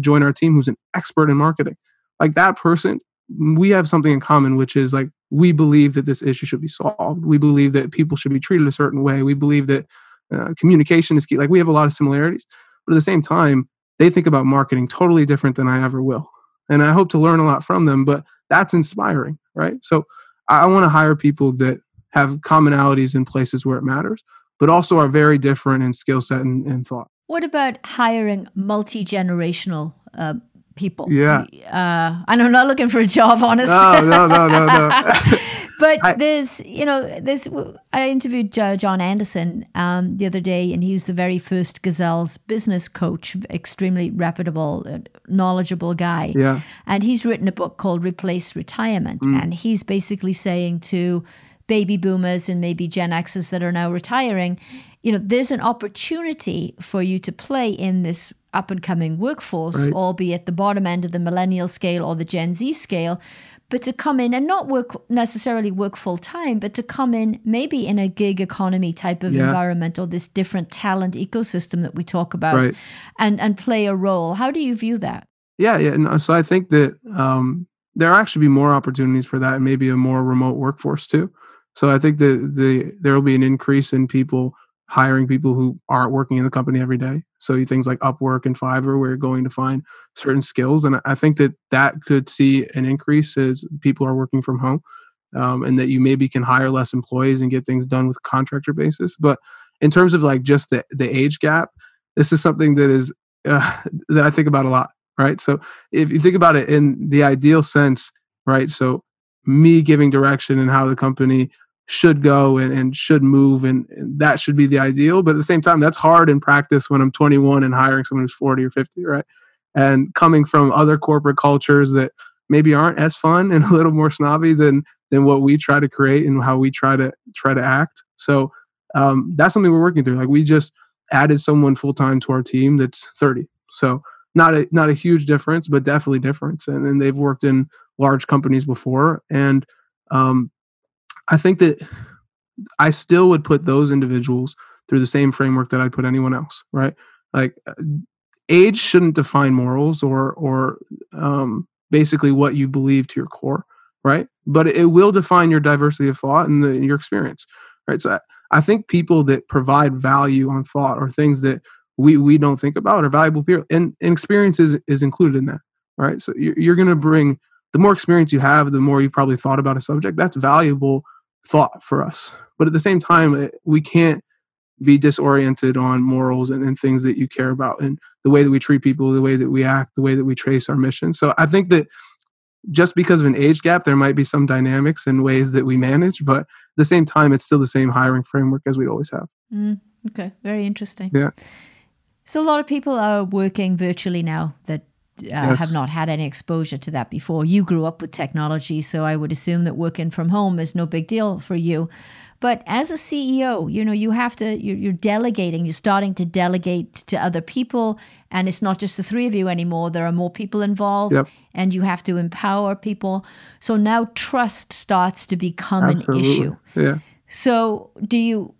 Speaker 3: join our team who's an expert in marketing. Like that person we have something in common which is like we believe that this issue should be solved. We believe that people should be treated a certain way. We believe that uh, communication is key. Like we have a lot of similarities but at the same time they think about marketing totally different than i ever will and i hope to learn a lot from them but that's inspiring right so i, want to hire people that have commonalities in places where it matters but also are very different in skill set and, and thought.
Speaker 2: What about hiring multi generational uh, people?
Speaker 3: Yeah.
Speaker 2: Uh, and I'm not looking for a job, honestly.
Speaker 3: No, no, no, no, no. *laughs*
Speaker 2: but
Speaker 3: I-
Speaker 2: there's, you know, there's. I interviewed uh, John Anderson um, the other day, and he was the very first Gazelle's business coach, extremely reputable, uh, knowledgeable guy.
Speaker 3: Yeah.
Speaker 2: And he's written a book called Replace Retirement.
Speaker 3: Mm.
Speaker 2: And he's basically saying to baby boomers and maybe Gen Xers that are now retiring, you know, there's an opportunity for you to play in this up and coming workforce,
Speaker 3: Right.
Speaker 2: albeit the bottom end of the millennial scale or the Gen Z scale. But to come in and not work necessarily work full time, but to come in maybe in a gig economy type of
Speaker 3: Yeah.
Speaker 2: environment or this different talent ecosystem that we talk about
Speaker 3: Right.
Speaker 2: and, and play a role. How do you view that?
Speaker 3: Yeah, yeah. No, so I think that um, there actually be more opportunities for that, and maybe a more remote workforce too. So I think that the there will be an increase in people hiring people who aren't working in the company every day. So things like Upwork and Fiverr, where you're going to find certain skills, and I think that that could see an increase as people are working from home, um, and that you maybe can hire less employees and get things done with contractor basis. But in terms of like just the the age gap, this is something that is *laughs* uh, that I think about a lot right? So if you think about it in the ideal sense, right? So me giving direction and how the company should go and, and should move and, and that should be the ideal. But at the same time, that's hard in practice when I'm 21 and hiring someone who's 40 or 50, right? And coming from other corporate cultures that maybe aren't as fun *laughs* and a little more snobby than than what we try to create and how we try to try to act. So um, that's something we're working through. Like we just added someone full time to our team that's 30. So not a not a huge difference, but definitely difference. And then they've worked in large companies before, and um, I think that I still would put those individuals through the same framework that I'd put anyone else. Right? Like uh, age shouldn't define morals or or um, basically what you believe to your core. Right? But it will define your diversity of thought and the, your experience. Right? So I, I think people that provide value on thought or things that we we don't think about are valuable people, and, and experience is, is included in that, right? So you're, you're going to bring the more experience you have, the more you've probably thought about a subject. That's valuable thought for us. But at the same time, we can't be disoriented on morals and, and things that you care about and the way that we treat people, the way that we act, the way that we trace our mission. So I think that just because of an age gap, there might be some dynamics and ways that we manage, but at the same time, it's still the same hiring framework as we always have.
Speaker 2: Mm, okay, very interesting.
Speaker 3: Yeah.
Speaker 2: So a lot of people are working virtually now that uh,
Speaker 3: Yes.
Speaker 2: have not had any exposure to that before. You grew up with technology, so I would assume that working from home is no big deal for you. But as a CEO, you know, you have to, you're, you're delegating, you're starting to delegate to other people. And it's not just the three of you anymore. There are more people involved
Speaker 3: Yep.
Speaker 2: and you have to empower people. So now trust starts to become
Speaker 3: Absolutely.
Speaker 2: an issue.
Speaker 3: Yeah.
Speaker 2: So do you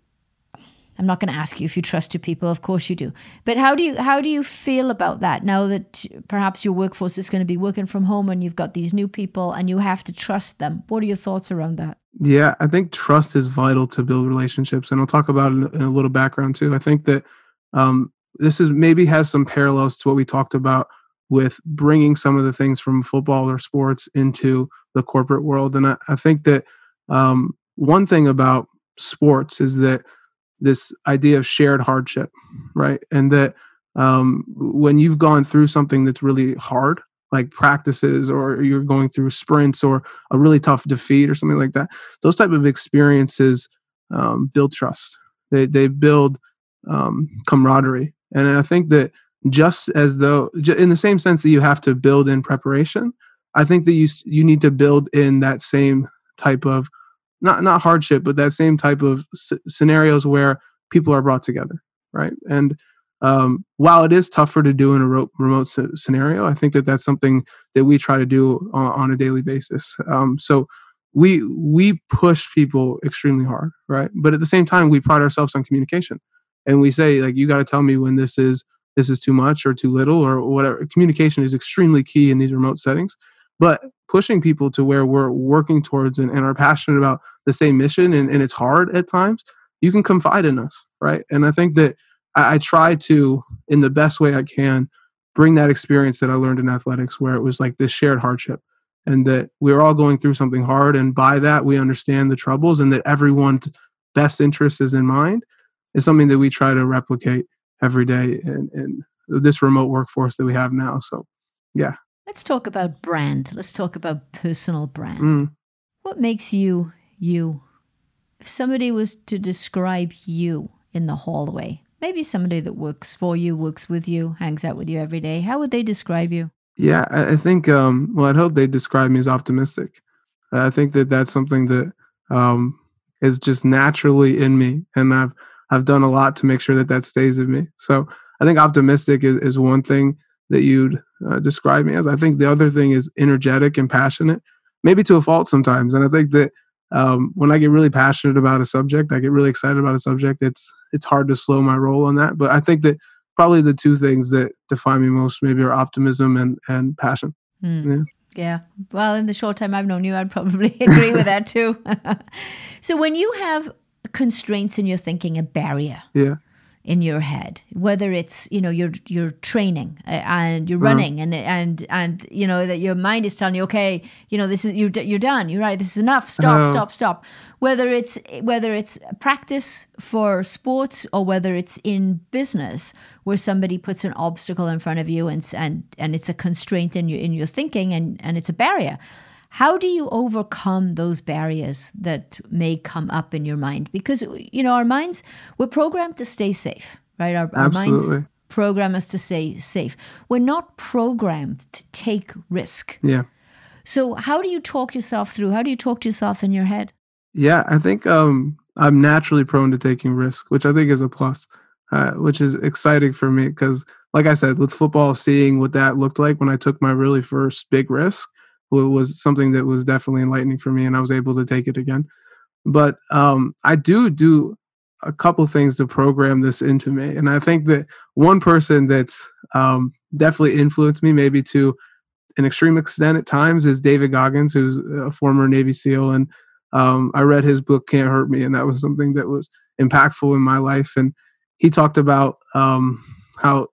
Speaker 2: I'm not going to ask you if you trust your people, of course you do. But how do you how do you feel about that now that perhaps your workforce is going to be working from home and you've got these new people and you have to trust them? What are your thoughts around that?
Speaker 3: Yeah, I think trust is vital to build relationships, and I'll talk about it in a little background too. I think that um, this is maybe has some parallels to what we talked about with bringing some of the things from football or sports into the corporate world, and I, I think that um, one thing about sports is that this idea of shared hardship, right, and that um, when you've gone through something that's really hard, like practices, or you're going through sprints, or a really tough defeat, or something like that those type of experiences um, build trust. They they build um, camaraderie, and I think that just as though, in the same sense that you have to build in preparation, I think that you you need to build in that same type of not not hardship, but that same type of scenarios where people are brought together, right? And um, while it is tougher to do in a ro- remote sce- scenario, I think that that's something that we try to do on, on a daily basis. Um, so we we push people extremely hard, right? But at the same time, we pride ourselves on communication, and we say like, you got to tell me when this is this is too much or too little or whatever. Communication is extremely key in these remote settings, but pushing people to where we're working towards and, and are passionate about the same mission, and, and it's hard at times. You can confide in us, right? And I think that I, I try to, in the best way I can, bring that experience that I learned in athletics, where it was like this shared hardship and that we're all going through something hard and by that we understand the troubles and that everyone's best interest is in mind is something that we try to replicate every day in, in this remote workforce that we have now so
Speaker 2: Let's talk about brand. Let's talk about personal brand.
Speaker 3: mm,
Speaker 2: What makes you you? If somebody was to describe you in the hallway, maybe somebody that works for you, works with you, hangs out with you every day, how would they describe you?
Speaker 3: yeah I, think um, well i'd hope they describe me as optimistic i think that that's something that um, is just naturally in me and i've i've done a lot to make sure that that stays in me so i think optimistic is, is one thing that you'd uh, describe me as i think the other thing is energetic and passionate maybe to a fault sometimes and i think that um, when i get really passionate about a subject i get really excited about a subject it's it's hard to slow my roll on that but i think that probably the two things that define me most maybe are optimism and and passion
Speaker 2: Hmm.
Speaker 3: Yeah.
Speaker 2: Yeah. Well, in the short time I've known you, I'd probably *laughs* agree with that too. *laughs* so when you have constraints in your thinking, a barrier
Speaker 3: yeah
Speaker 2: in your head, whether it's you know you're you're training uh, and you're running and and and you know that your mind is telling you, okay, you know this is you're you're done, you're right, this is enough, stop, stop, stop. Whether it's whether it's practice for sports or whether it's in business where somebody puts an obstacle in front of you and and and it's a constraint in your in your thinking and and it's a barrier. How do you overcome those barriers that may come up in your mind? Because you know our minds we're programmed to stay safe, right? Our, our minds program us to stay safe. We're not programmed to take risk.
Speaker 3: yeah
Speaker 2: So how do you talk yourself through? How do you talk to yourself in your head?
Speaker 3: Yeah, I think um, I'm naturally prone to taking risk, which I think is a plus, uh, which is exciting for me because, like I said, with football, seeing what that looked like when I took my really first big risk was something that was definitely enlightening for me, and I was able to take it again. But um, I do do a couple things to program this into me, and I think that one person that's um, definitely influenced me, maybe to an extreme extent at times, is David Goggins, who's a former Navy SEAL and um, I read his book Can't Hurt Me, and that was something that was impactful in my life. And he talked about um, how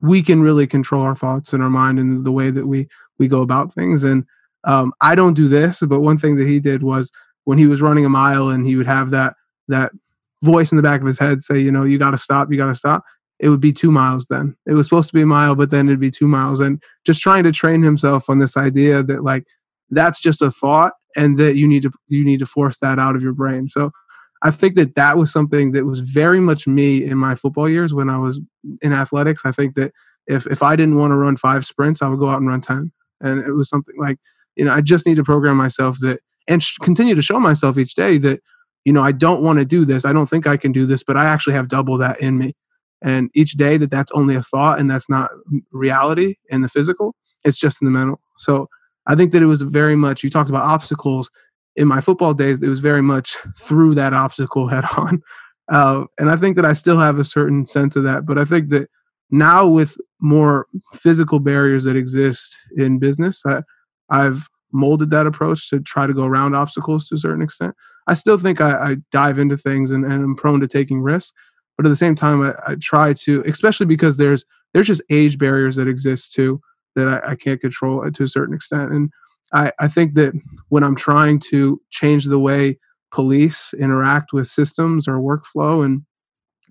Speaker 3: we can really control our thoughts and our mind and the way that we we go about things. And um, I don't do this, but one thing that he did was when he was running a mile and he would have that that voice in the back of his head say, you know, you got to stop, you got to stop. It would be two miles then. It was supposed to be a mile, but then it'd be two miles. And just trying to train himself on this idea that like that's just a thought and that you need to you need to force that out of your brain. So I think that that was something that was very much me in my football years when I was in athletics. I think that if if I didn't want to run five sprints, I would go out and run ten, and it was something like you know I just need to program myself that and sh- continue to show myself each day that you know I don't want to do this. I don't think I can do this, but I actually have double that in me. And each day that that's only a thought and that's not reality in the physical, it's just in the mental. So I think that it was very much. You talked about obstacles in my football days, it was very much *laughs* through that obstacle head on. *laughs* Uh, and I think that I still have a certain sense of that. But I think that now with more physical barriers that exist in business, I, I've molded that approach to try to go around obstacles to a certain extent. I still think I, I dive into things and, and I'm prone to taking risks. But at the same time, I, I, try to, especially because there's there's just age barriers that exist too that I, I can't control to a certain extent. And I, I think that when I'm trying to change the way police interact with systems or workflow and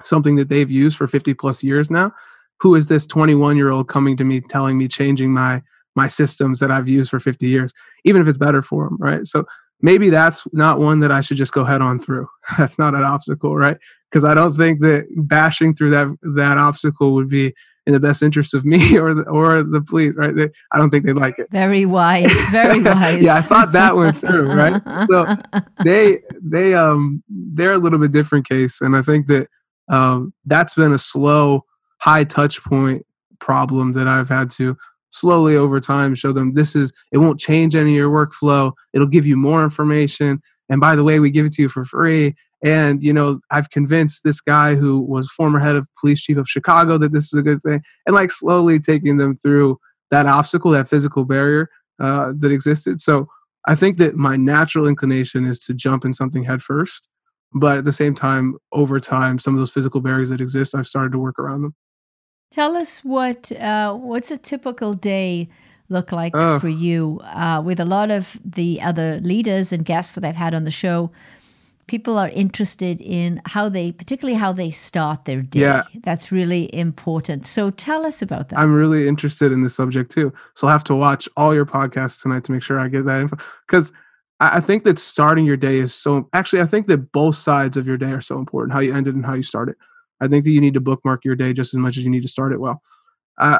Speaker 3: something that they've used for 50 plus years now, who is this 21 year old coming to me telling me changing my my systems that I've used for 50 years, even if it's better for them, right? So maybe that's not one that I should just go head on through. *laughs* That's not an obstacle, right? Because I don't think that bashing through that that obstacle would be in the best interest of *laughs* me or the, or the police, right? They, I don't think they'd like it.
Speaker 2: Very wise, *laughs* very wise.
Speaker 3: yeah, I thought that went through, right? So they they um they're a little bit different case, and I think that um that's been a slow, high touch point problem that I've had to slowly over time show them this is it won't change any of your workflow. It'll give you more information. And by the way, we give it to you for free. And, you know, I've convinced this guy who was former head of police chief of Chicago that this is a good thing. And like slowly taking them through that obstacle, that physical barrier uh, that existed. So I think that my natural inclination is to jump in something head first. But at the same time, over time, some of those physical barriers that exist, I've started to work around them.
Speaker 2: Tell us what uh, what's a typical day look like uh, for you uh, with a lot of the other leaders and guests that I've had on the show people are interested in how they, particularly how they start their day. Yeah. That's really important. So tell us about that.
Speaker 3: I'm really interested in this subject too. So I'll have to watch all your podcasts tonight to make sure I get that info. Because I think that starting your day is so, actually, I think that both sides of your day are so important how you end it and how you start it. I think that you need to bookmark your day just as much as you need to start it well. Uh,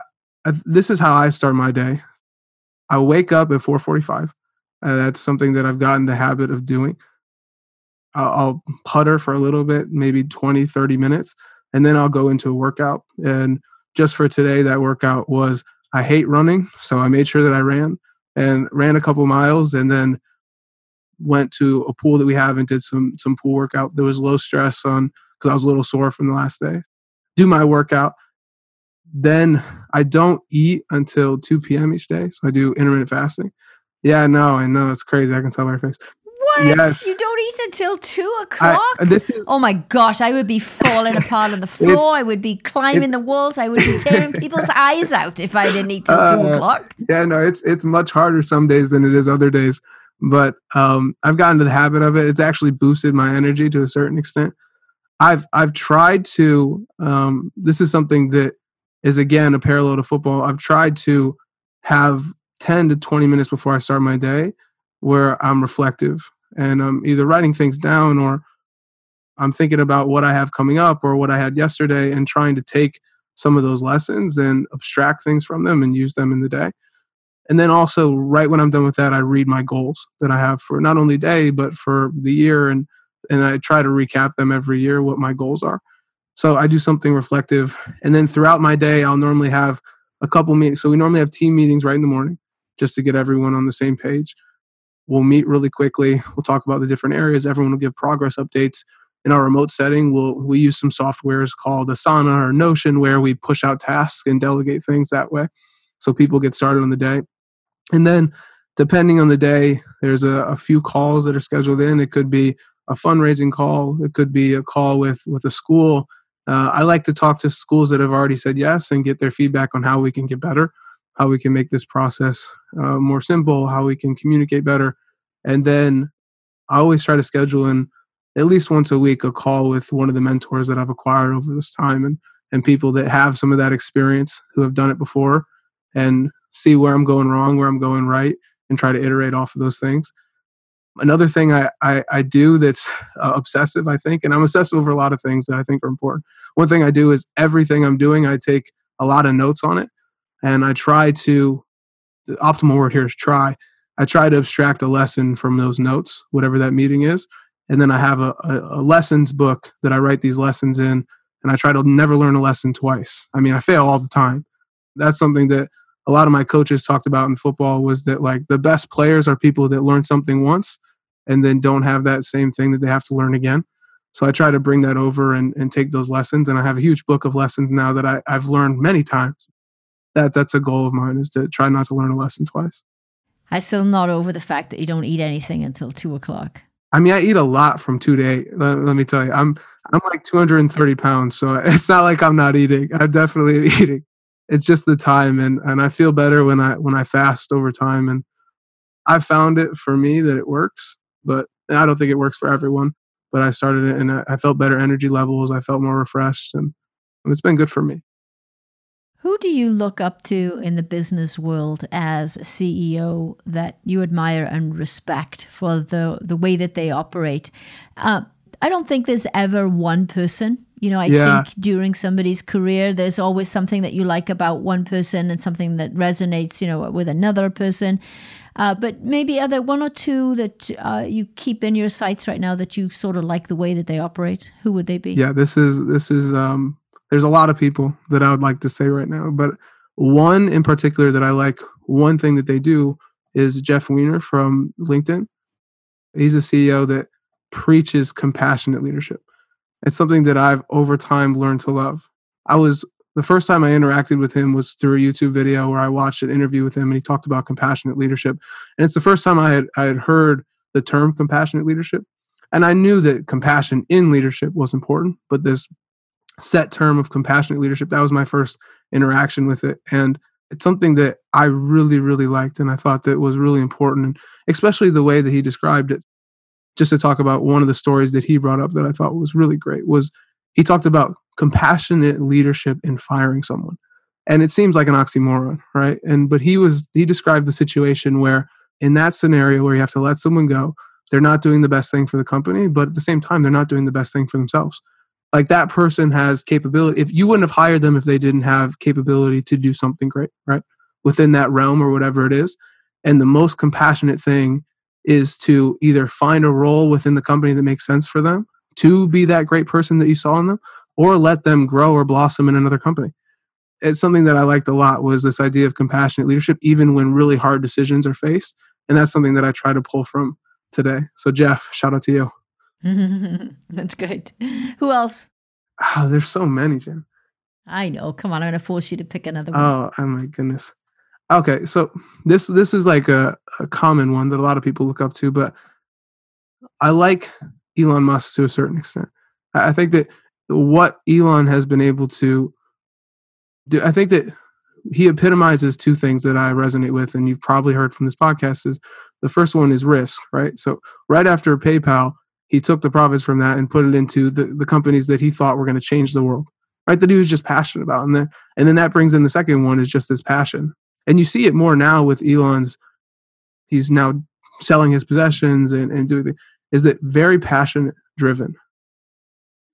Speaker 3: this is how I start my day. I wake up at 4:45. Uh, that's something that I've gotten the habit of doing. I'll, I'll putter for a little bit, maybe 20, 30 minutes, and then I'll go into a workout. And just for today, that workout was I hate running, so I made sure that I ran and ran a couple miles, and then went to a pool that we have and did some some pool workout. There was low stress on because I was a little sore from the last day. Do my workout. Then I don't eat until 2 p.m. each day. So I do intermittent fasting. Yeah, no, I know it's crazy. I can tell by your face.
Speaker 2: What? Yes. You don't eat until two o'clock? I, this is, oh my gosh, I would be falling apart on the *laughs* floor. I would be climbing the walls. I would be tearing people's *laughs* eyes out if I didn't eat till uh, two o'clock.
Speaker 3: Yeah, no, it's it's much harder some days than it is other days. But um, I've gotten to the habit of it. It's actually boosted my energy to a certain extent. I've I've tried to. Um, this is something that is again a parallel to football. I've tried to have ten to twenty minutes before I start my day where I'm reflective and I'm either writing things down or I'm thinking about what I have coming up or what I had yesterday and trying to take some of those lessons and abstract things from them and use them in the day. And then also, right when I'm done with that, I read my goals that I have for not only day but for the year, and and I try to recap them every year what my goals are. So I do something reflective, and then throughout my day, I'll normally have a couple meetings. So we normally have team meetings right in the morning, just to get everyone on the same page. We'll meet really quickly. We'll talk about the different areas. Everyone will give progress updates. In our remote setting, we'll we use some softwares called Asana or Notion where we push out tasks and delegate things that way. So people get started on the day. And then depending on the day, there's a, a few calls that are scheduled in. It could be a fundraising call. It could be a call with with a school. Uh, I like to talk to schools that have already said yes and get their feedback on how we can get better, how we can make this process uh, more simple, how we can communicate better, and then I always try to schedule in at least once a week a call with one of the mentors that I've acquired over this time and and people that have some of that experience who have done it before and see where I'm going wrong, where I'm going right, and try to iterate off of those things. Another thing I, I, I do that's uh, obsessive, I think, and I'm obsessive over a lot of things that I think are important. One thing I do is everything I'm doing, I take a lot of notes on it, and I try to. The optimal word here is try. I try to abstract a lesson from those notes, whatever that meeting is, and then I have a, a, a lessons book that I write these lessons in, and I try to never learn a lesson twice. I mean, I fail all the time. That's something that a lot of my coaches talked about in football was that like the best players are people that learn something once and then don't have that same thing that they have to learn again. So I try to bring that over and, and take those lessons. And I have a huge book of lessons now that I, I've learned many times. That that's a goal of mine is to try not to learn a lesson twice.
Speaker 2: I still not over the fact that you don't eat anything until two o'clock.
Speaker 3: I mean, I eat a lot from two to eight. Let, let me tell you, I'm I'm like 230 pounds, so *laughs* it's not like I'm not eating. I'm definitely *laughs* eating it's just the time and and I feel better when I when I fast over time and I found it for me that it works, but I don't think it works for everyone. But I started it and I felt better energy levels. I felt more refreshed and it's been good for me.
Speaker 2: Who do you look up to in the business world as CEO that you admire and respect for the the way that they operate? Uh, I don't think there's ever one person you know, I yeah. think during somebody's career, there's always something that you like about one person and something that resonates, you know, with another person. Uh, but maybe are there one or two that uh, you keep in your sights right now that you sort of like the way that they operate? Who would they be?
Speaker 3: Yeah, this is this is. Um, there's a lot of people that I would like to say right now, but one in particular that I like. One thing that they do is Jeff Weiner from LinkedIn. He's a CEO that preaches compassionate leadership it's something that I've over time learned to love. I was the first time I interacted with him was through a YouTube video where I watched an interview with him and he talked about compassionate leadership. And it's the first time I had I had heard the term compassionate leadership. And I knew that compassion in leadership was important, but this set term of compassionate leadership, that was my first interaction with it. And it's something that I really, really liked and I thought that was really important, and especially the way that he described it just to talk about one of the stories that he brought up that I thought was really great was he talked about compassionate leadership in firing someone. And it seems like an oxymoron, right? And but he was he described the situation where in that scenario where you have to let someone go, they're not doing the best thing for the company, but at the same time they're not doing the best thing for themselves. Like that person has capability. If you wouldn't have hired them if they didn't have capability to do something great, right? Within that realm or whatever it is. And the most compassionate thing is to either find a role within the company that makes sense for them to be that great person that you saw in them or let them grow or blossom in another company. It's something that i liked a lot was this idea of compassionate leadership even when really hard decisions are faced and that's something that i try to pull from today. So jeff shout out to you. *laughs*
Speaker 2: That's great. Who else?
Speaker 3: Oh, there's so many jim
Speaker 2: i know. Come on i'm going to force you to pick another one.
Speaker 3: Oh, oh my goodness Okay, so this this is like a, a common one that a lot of people look up to, but I like Elon Musk to a certain extent. I think that what Elon has been able to do, I think that he epitomizes two things that I resonate with, and you've probably heard from this podcast. Is the first one is risk, right? So right after PayPal, he took the profits from that and put it into the, the companies that he thought were going to change the world, right? That he was just passionate about, and then and then that brings in the second one is just this passion, and you see it more now with Elon's. He's now selling his possessions and, and doing the, is that very passion driven.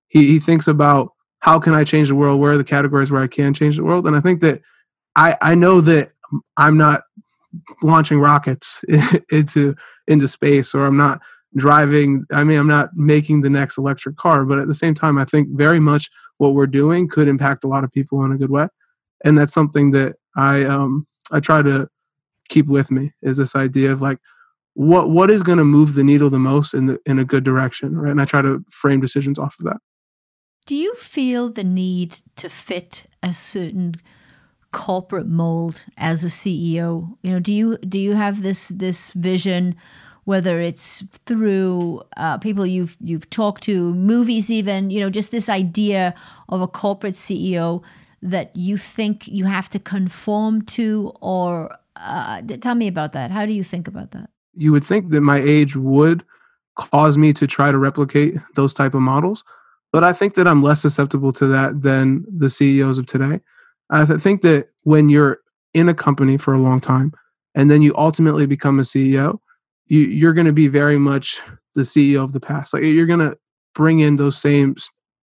Speaker 3: He he thinks about how can I change the world? Where are the categories where I can change the world? And I think that I I know that I'm not launching rockets *laughs* into into space or I'm not driving I mean I'm not making the next electric car but at the same time I think very much what we're doing could impact a lot of people in a good way and that's something that I um I try to keep with me is this idea of like what what is going to move the needle the most in the in a good direction, right? And I try to frame decisions off of that.
Speaker 2: Do you feel the need to fit a certain corporate mold as a CEO? You know, do you do you have this this vision whether it's through uh, people you've you've talked to, movies, even you know, just this idea of a corporate CEO that you think you have to conform to, or uh, tell me about that. How do you think about that?
Speaker 3: You would think that my age would cause me to try to replicate those type of models, but I think that I'm less susceptible to that than the CEOs of today. I think that when you're in a company for a long time and then you ultimately become a CEO, you, you're going to be very much the CEO of the past. Like you're going to bring in those same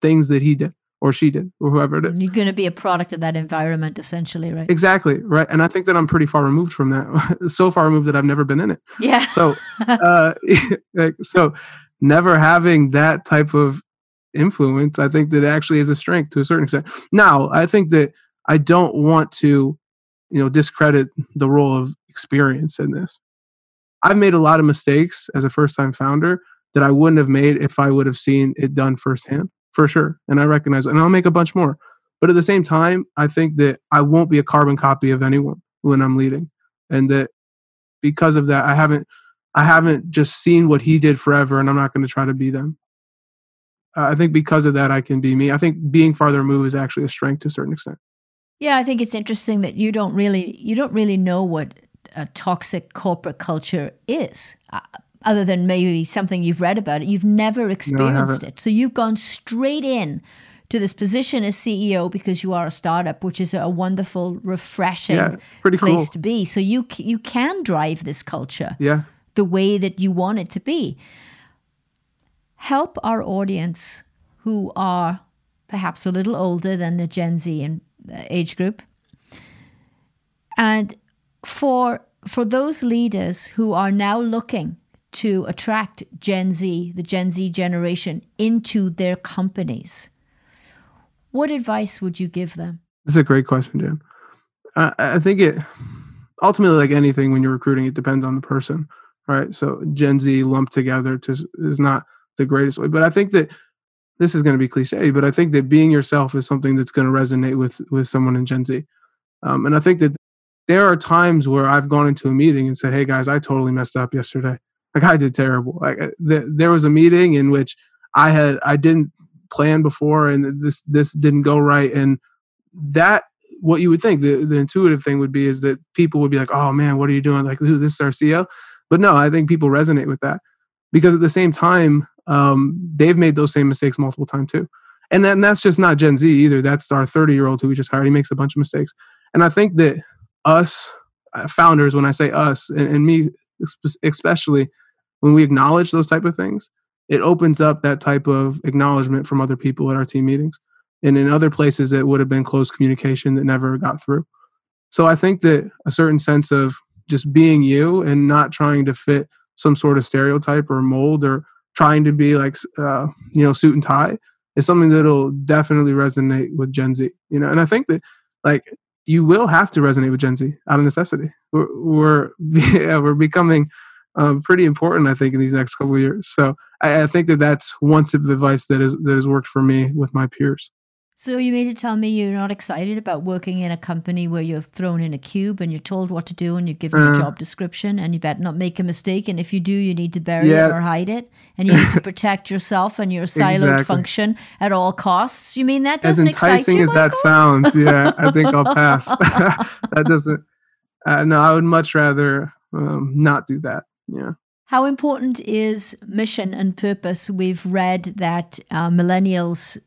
Speaker 3: things that he did or she did or whoever it is.
Speaker 2: You're going to be a product of that environment, essentially, right?
Speaker 3: Exactly, right. And I think that I'm pretty far removed from that. *laughs* so far removed that I've never been in it.
Speaker 2: Yeah.
Speaker 3: So, uh, *laughs* like, so never having that type of influence, I think that actually is a strength to a certain extent. Now, I think that I don't want to, you know, discredit the role of experience in this. I've made a lot of mistakes as a first time founder that I wouldn't have made if I would have seen it done firsthand, for sure. And I recognize and I'll make a bunch more. But at the same time, I think that I won't be a carbon copy of anyone when I'm leading. And that because of that, I haven't I haven't just seen what he did forever and I'm not going to try to be them. I think because of that, I can be me. I think being farther removed is actually a strength to a certain extent.
Speaker 2: Yeah, I think it's interesting that you don't really you don't really know what a toxic corporate culture is, other than maybe something you've read about it. You've never experienced no, it, so you've gone straight in to this position as CEO because you are a startup, which is a wonderful, refreshing
Speaker 3: yeah,
Speaker 2: place
Speaker 3: cool.
Speaker 2: to be. So you you can drive this culture,
Speaker 3: yeah,
Speaker 2: the way that you want it to be. Help our audience who are perhaps a little older than the Gen Z and uh, age group. And for for those leaders who are now looking to attract Gen Z, the Gen Z generation, into their companies, what advice would you give them?
Speaker 3: This is a great question, Jen. I, I think it ultimately, like anything, when you're recruiting, it depends on the person, right? So Gen Z lumped together to, is not the greatest way, but I think that this is going to be cliche, but I think that being yourself is something that's going to resonate with with someone in Gen Z. Um, and I think that there are times where I've gone into a meeting and said, "Hey guys, I totally messed up yesterday. Like I did terrible. Like uh, th- there was a meeting in which I had I didn't plan before, and this this didn't go right, and that." What you would think the, the intuitive thing would be is that people would be like, "Oh man, what are you doing? Like, this is our CEO." But no, I think people resonate with that because at the same time, um, they've made those same mistakes multiple times too. And, then that's just not Gen Z either. That's our 30 year old who we just hired. He makes a bunch of mistakes. And I think that us uh, founders, when I say us and, and me especially, when we acknowledge those type of things, it opens up that type of acknowledgement from other people at our team meetings. And in other places, it would have been closed communication that never got through. So I think that a certain sense of just being you and not trying to fit some sort of stereotype or mold or trying to be like uh, you know suit and tie is something that'll definitely resonate with Gen Z. You know, and I think that like you will have to resonate with Gen Z out of necessity. We're we're, *laughs* yeah, we're becoming um, pretty important, I think, in these next couple years. So I, I think that that's one tip of advice that is that has worked for me with my peers.
Speaker 2: So you mean to tell me you're not excited about working in a company where you're thrown in a cube and you're told what to do and you're given uh, a job description and you better not make a mistake and if you do you need to bury yeah. it or hide it and you need to *laughs* protect yourself and your siloed exactly. function at all costs. You mean that doesn't
Speaker 3: excite
Speaker 2: you?
Speaker 3: As enticing as that sounds, yeah, I think I'll pass. *laughs* *laughs* that doesn't. Uh, no, I would much rather um, not do that. Yeah.
Speaker 2: How important is mission and purpose? We've read that uh, millennials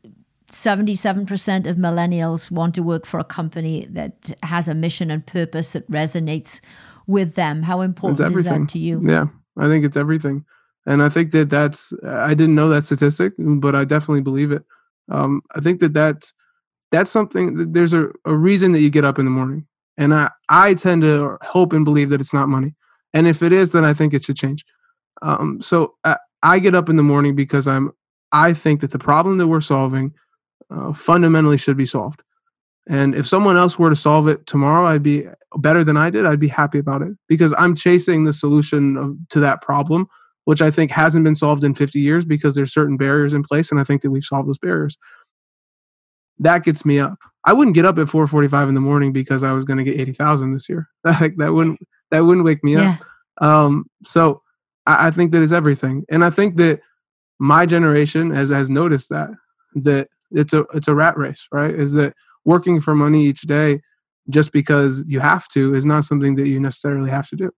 Speaker 2: 77% of millennials want to work for a company that has a mission and purpose that resonates with them. How important is that to you?
Speaker 3: Yeah, I think it's everything. And I think that that's, I didn't know that statistic, but I definitely believe it. Um, I think that that's, that's something, there's a, a reason that you get up in the morning. And I, I tend to hope and believe that it's not money. And if it is, then I think it should change. Um, so I, I get up in the morning because I'm, I think that the problem that we're solving uh, fundamentally should be solved. And if someone else were to solve it tomorrow, I'd be better than I did. I'd be happy about it because I'm chasing the solution of, to that problem, which I think hasn't been solved in 50 years because there's certain barriers in place, and I think that we've solved those barriers. That gets me up. I wouldn't get up at 4:45 in the morning because I was going to get 80,000 this year. *laughs* Like that wouldn't that wouldn't wake me yeah. up. Um, so I, I think that is everything. And I think that my generation has has noticed that that it's a it's a rat race, right? Is that working for money each day just because you have to is not something that you necessarily have to do.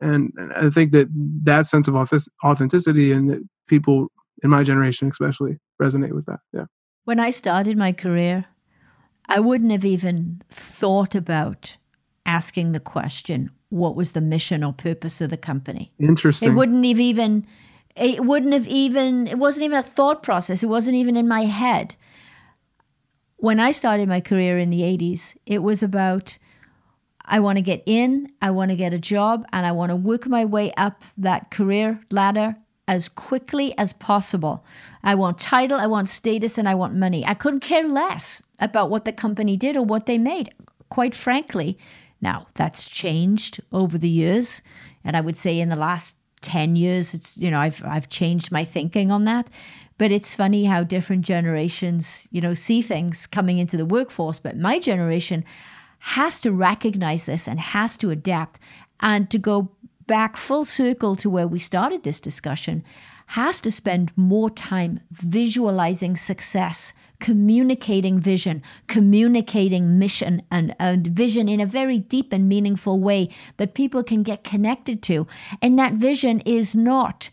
Speaker 3: And, and I think that that sense of authenticity and that people in my generation especially resonate with that. Yeah.
Speaker 2: When I started my career, I wouldn't have even thought about asking the question, what was the mission or purpose of the company?
Speaker 3: Interesting.
Speaker 2: It wouldn't have even it wouldn't have even it wasn't even a thought process. It wasn't even in my head. When I started my career in the 80s, it was about I want to get in, I want to get a job, and I want to work my way up that career ladder as quickly as possible. I want title, I want status, and I want money. I couldn't care less about what the company did or what they made, quite frankly. Now, that's changed over the years. And I would say in the last 10 years, it's, you know, I've, I've changed my thinking on that. But it's funny how different generations, you know, see things coming into the workforce. But my generation has to recognize this and has to adapt and to go back full circle to where we started this discussion, has to spend more time visualizing success, communicating vision, communicating mission and, and vision in a very deep and meaningful way that people can get connected to. And that vision is not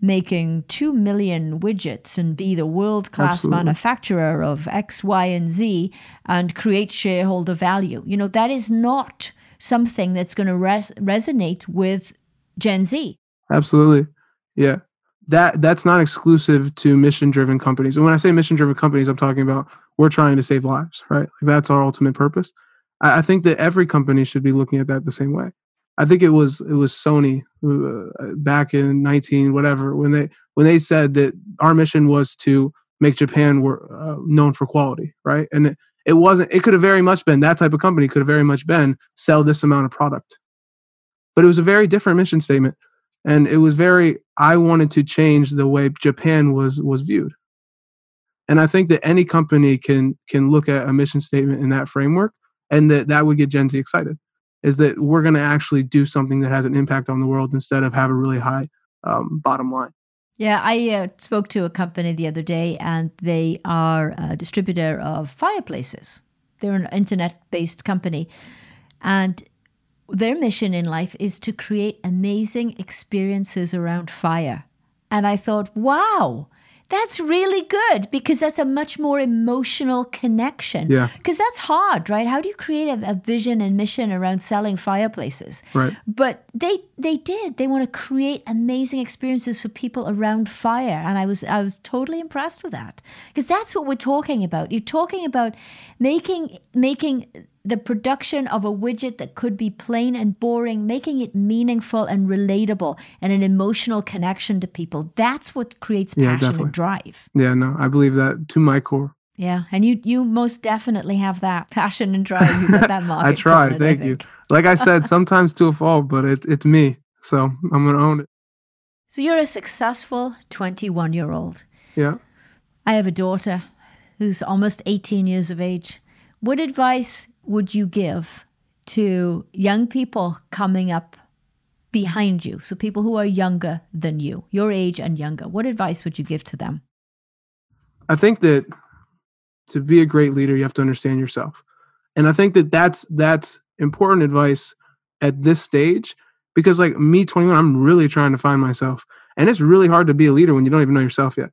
Speaker 2: making 2 million widgets and be the world class manufacturer of X, Y, and Z and create shareholder value. You know, that is not something that's going to res- resonate with Gen Z.
Speaker 3: Absolutely. Yeah. That that's not exclusive to mission driven companies. And when I say mission driven companies, I'm talking about we're trying to save lives, right? That's our ultimate purpose. I, I, think that every company should be looking at that the same way. I think it was it was Sony uh, back in 19 whatever when they when they said that our mission was to make Japan were, uh, known for quality, right? And it, it wasn't it could have very much been that type of company could have very much been sell this amount of product but it was a very different mission statement and it was very i wanted to change the way japan was was viewed and i think that any company can can look at a mission statement in that framework and that that would get gen z excited is that we're going to actually do something that has an impact on the world instead of have a really high um, bottom line
Speaker 2: yeah, I uh, spoke to a company the other day, and they are a distributor of fireplaces. They're an internet based company. And their mission in life is to create amazing experiences around fire. And I thought, wow, that's really good because that's a much more emotional connection.
Speaker 3: Yeah.
Speaker 2: Because that's hard, right? How do you create a, a, vision and mission around selling fireplaces?
Speaker 3: Right.
Speaker 2: But they they did. They want to create amazing experiences for people around fire, and I was I was totally impressed with that because that's what we're talking about. You're talking about making making the production of a widget that could be plain and boring, making it meaningful and relatable and an emotional connection to people. That's what creates passion yeah, and drive.
Speaker 3: Yeah, no, I believe that to my core.
Speaker 2: Yeah, and you you most definitely have that *laughs* passion and drive. You got that *laughs* market.
Speaker 3: I try. Thank I you. Like I said, *laughs* sometimes to a fault, but it, it's me. So I'm gonna own it.
Speaker 2: So you're a successful 21 year old.
Speaker 3: Yeah.
Speaker 2: I have a daughter who's almost 18 years of age. What advice would you give to young people coming up behind you? So, people who are younger than you, your age and younger, what advice would you give to them?
Speaker 3: I think that to be a great leader, you have to understand yourself. And I think that that's that's important advice at this stage because like me 21 I'm really trying to find myself and it's really hard to be a leader when you don't even know yourself yet.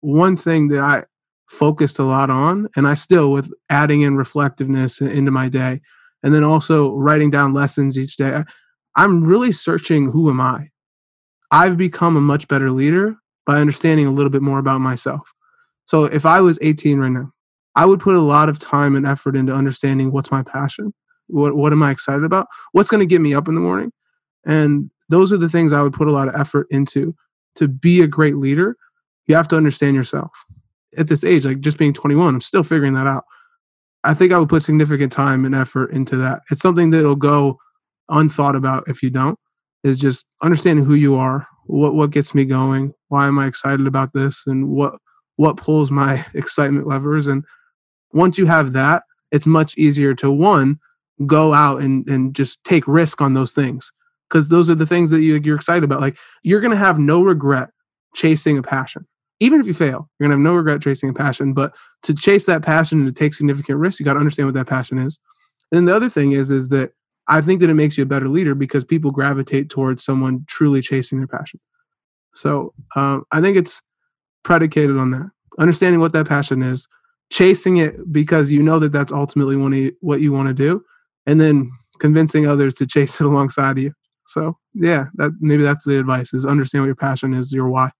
Speaker 3: One thing that I focused a lot on and i still with adding in reflectiveness into my day and then also writing down lessons each day i'm really searching who am i? I've become a much better leader by understanding a little bit more about myself. So if i was 18 right now i would put a lot of time and effort into understanding what's my passion what, what am i excited about what's going to get me up in the morning and those are the things i would put a lot of effort into. To be a great leader you have to understand yourself at this age, like just being 21, I'm still figuring that out. I think I would put significant time and effort into that. It's something that'll go unthought about if you don't. Is just understanding who you are, what what gets me going, why am I excited about this, and what what pulls my *laughs* excitement levers. And once you have that, it's much easier to one go out and and just take risk on those things. because those are the things that you, you're excited about. Like you're to have no regret chasing a passion. Even if you fail, you're to have no regret chasing a passion. But to chase that passion and to take significant risks, you got to understand what that passion is. And then the other thing is, is that I think that it makes you a better leader because people gravitate towards someone truly chasing their passion. So um, I think it's predicated on that, understanding what that passion is, chasing it because you know that that's ultimately what you want to do, and then convincing others to chase it *laughs* alongside you. So yeah, that maybe that's the advice: is understand what your passion is, your why.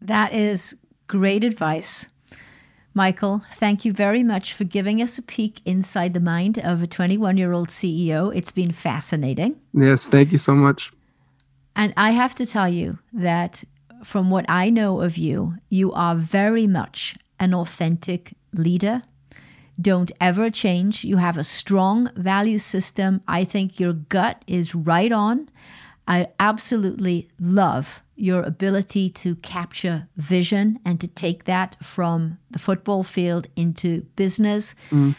Speaker 2: That is great advice. Michael, thank you very much for giving us a peek inside the mind of a 21 year old CEO. It's been fascinating.
Speaker 3: Yes, thank you so much.
Speaker 2: And I have to tell you that from what I know of you, you are very much an authentic leader. Don't ever change. You have a strong value system. I think your gut is right on. I absolutely love your ability to capture vision and to take that from the football field into business. Mm.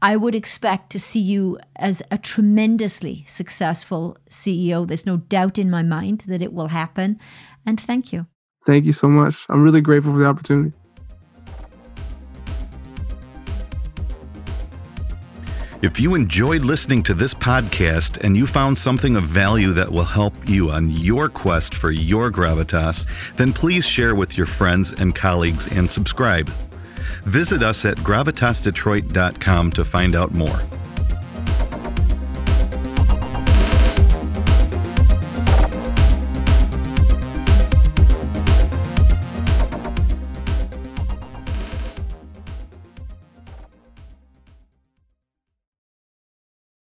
Speaker 2: I would expect to see you as a tremendously successful CEO. There's no doubt in my mind that it will happen. And thank you.
Speaker 3: Thank you so much. I'm really grateful for the opportunity.
Speaker 1: If you enjoyed listening to this podcast and you found something of value that will help you on your quest for your gravitas, then please share with your friends and colleagues and subscribe. Visit us at gravitasdetroit.com to find out more.